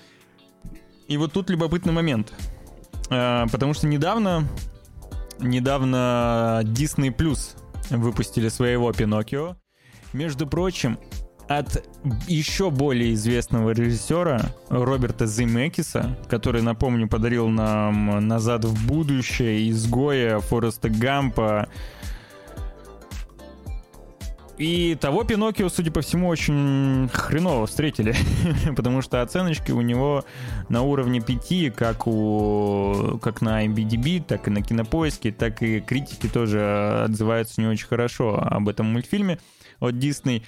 И вот тут любопытный момент. Э, потому что недавно, недавно Disney Plus выпустили своего «Пиноккио». Между прочим, от еще более известного режиссера Роберта Земекиса, который, напомню, подарил нам «Назад в будущее», «Изгоя», «Фореста Гампа», и того Пиноккио, судя по всему, очень хреново встретили, потому что оценочки у него на уровне 5, как, у, как на IMDb, так и на Кинопоиске, так и критики тоже отзываются не очень хорошо об этом мультфильме от Disney.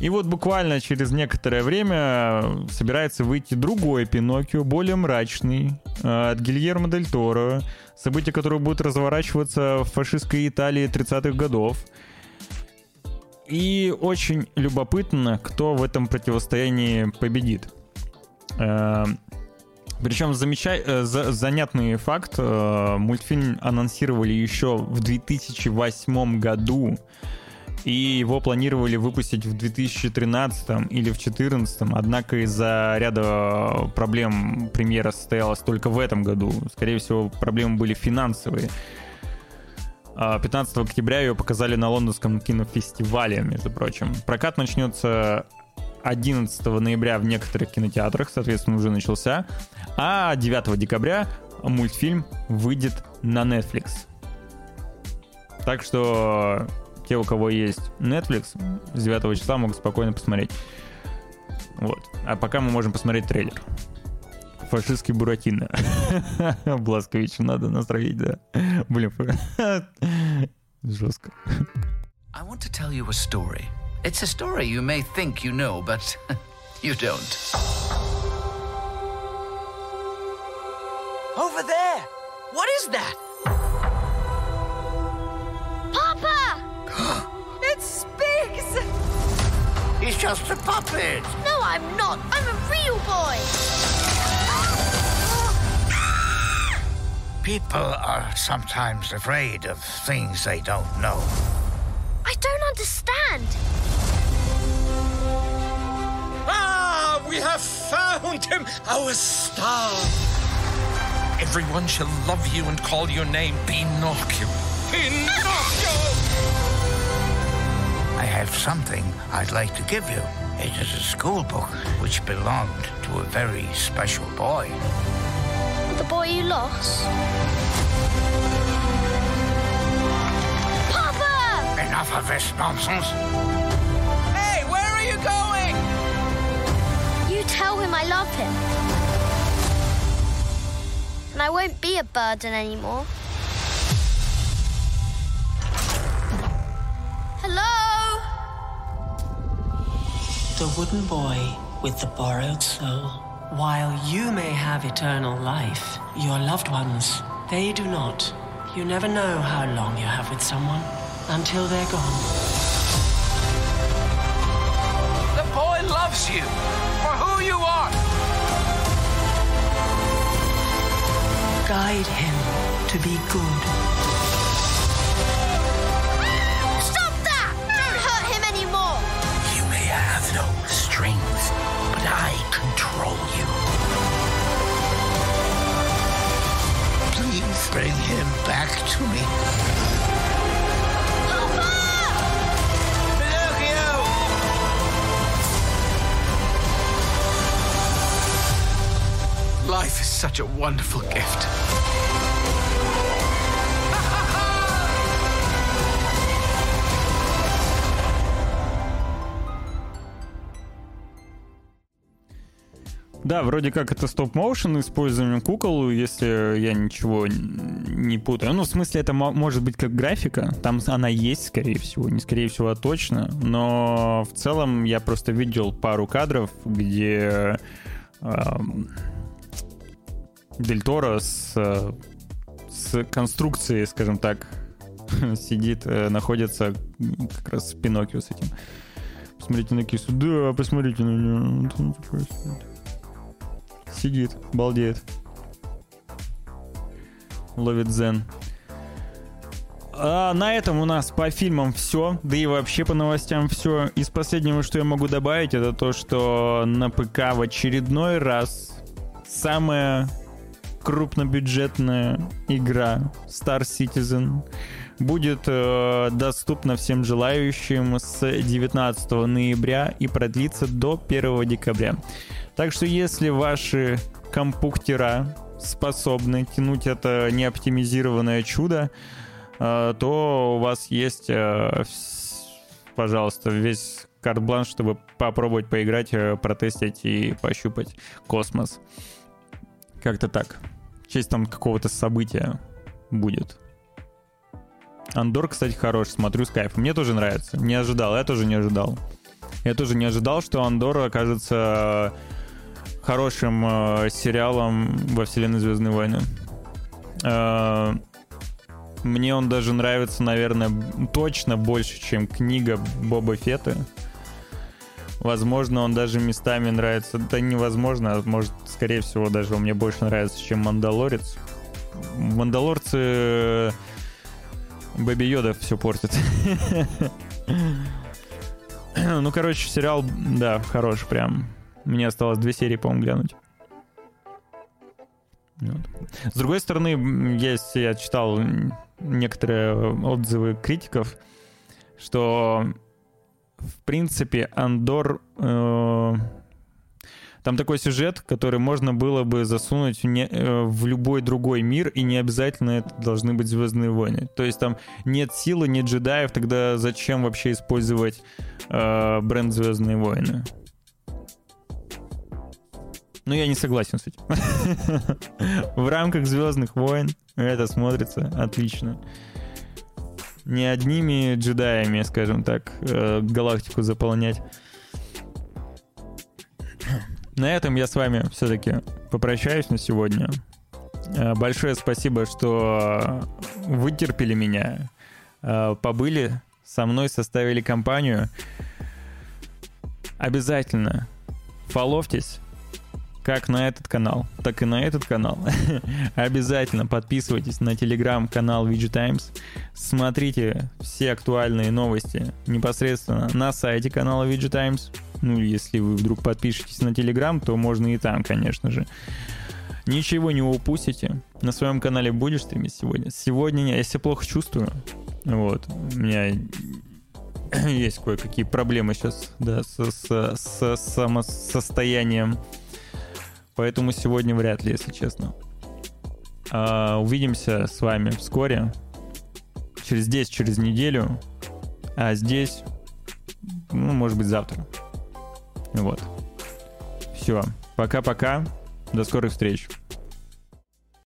И вот буквально через некоторое время собирается выйти другой Пиноккио, более мрачный, э, от Гильермо Дель Торо, события которого будут разворачиваться в фашистской Италии 30-х годов. И очень любопытно, кто в этом противостоянии победит. Э, Причем замечай, э, за, занятный факт, мультфильм анонсировали еще в 2008 году, и его планировали выпустить в 2013 или в 2014, однако из-за ряда проблем премьера состоялась только в этом году. Скорее всего, проблемы были финансовые. 15 а октября ее показали на лондонском кинофестивале, между прочим. Прокат начнется 11 ноября в некоторых кинотеатрах, соответственно, уже начался. А 9 декабря мультфильм выйдет на Netflix. Так что те, у кого есть Netflix, с 9 числа могут спокойно посмотреть. Вот. А пока мы можем посмотреть трейлер. Фашистский Буратино. Бласковичу надо настроить, да. Блин, жестко. I want to tell you a story. It's a story you may think you know, but you don't. Over there! What is that? Papa! it speaks! He's just a puppet. No, I'm not. I'm a real boy. People are sometimes afraid of things they don't know. I don't understand. Ah, we have found him, our star. Everyone shall love you and call your name Pinocchio. Pinocchio! I have something I'd like to give you. It is a school book which belonged to a very special boy. The boy you lost? Papa! Enough of this nonsense. Hey, where are you going? You tell him I love him. And I won't be a burden anymore. Hello? The wooden boy with the borrowed soul. While you may have eternal life, your loved ones, they do not. You never know how long you have with someone until they're gone. The boy loves you for who you are. Guide him to be good. back to me. Papa! Pinocchio! Life is such a wonderful gift. Да, вроде как это стоп-моушен использованием кукол, если я ничего не путаю. Ну, в смысле, это может быть как графика. Там она есть, скорее всего. Не скорее всего, а точно. Но в целом я просто видел пару кадров, где э, Дель Торо с, с конструкцией, скажем так, сидит, э, находится как раз Пиноккио с этим. Посмотрите на кису. Да, посмотрите на нее сидит, балдеет. Ловит зен. А на этом у нас по фильмам все, да и вообще по новостям все. Из последнего, что я могу добавить, это то, что на ПК в очередной раз самая крупнобюджетная игра Star Citizen будет э, доступна всем желающим с 19 ноября и продлится до 1 декабря. Так что если ваши компуктера способны тянуть это неоптимизированное чудо, э, то у вас есть, э, пожалуйста, весь карт-бланш, чтобы попробовать поиграть, э, протестить и пощупать космос. Как-то так. В честь там какого-то события будет. Андор, кстати, хорош, смотрю с кайфом. Мне тоже нравится. Не ожидал, я тоже не ожидал. Я тоже не ожидал, что Андор окажется хорошим э, сериалом во вселенной Звездные войны. Э, мне он даже нравится, наверное, точно больше, чем книга Боба Фетта. Возможно, он даже местами нравится. Да невозможно, а может, скорее всего, даже он мне больше нравится, чем Мандалорец. Мандалорцы Бэби Йода все портит. ну, короче, сериал, да, хороший прям. Мне осталось две серии, по-моему, глянуть. Вот. С другой стороны, есть, я читал некоторые отзывы критиков, что в принципе Андор э, там такой сюжет, который можно было бы засунуть в, не, э, в любой другой мир, и не обязательно это должны быть Звездные войны. То есть там нет силы, нет джедаев, тогда зачем вообще использовать э, бренд Звездные войны? Ну, я не согласен с этим. В рамках Звездных войн это смотрится отлично. Не одними джедаями, скажем так, э, галактику заполнять. На этом я с вами все-таки попрощаюсь на сегодня. Э, большое спасибо, что вытерпели меня, э, побыли со мной, составили компанию. Обязательно фоловьтесь как на этот канал, так и на этот канал. Обязательно подписывайтесь на телеграм-канал VG Times. Смотрите все актуальные новости непосредственно на сайте канала VG Times. Ну, если вы вдруг подпишетесь на телеграм, то можно и там, конечно же. Ничего не упустите. На своем канале будешь стримить сегодня? Сегодня я себя плохо чувствую. Вот. У меня есть кое-какие проблемы сейчас, да, с, с, с самосостоянием. Поэтому сегодня вряд ли, если честно. А, увидимся с вами вскоре. Через здесь, через неделю. А здесь, ну, может быть, завтра. Вот. Все. Пока-пока. До скорых встреч.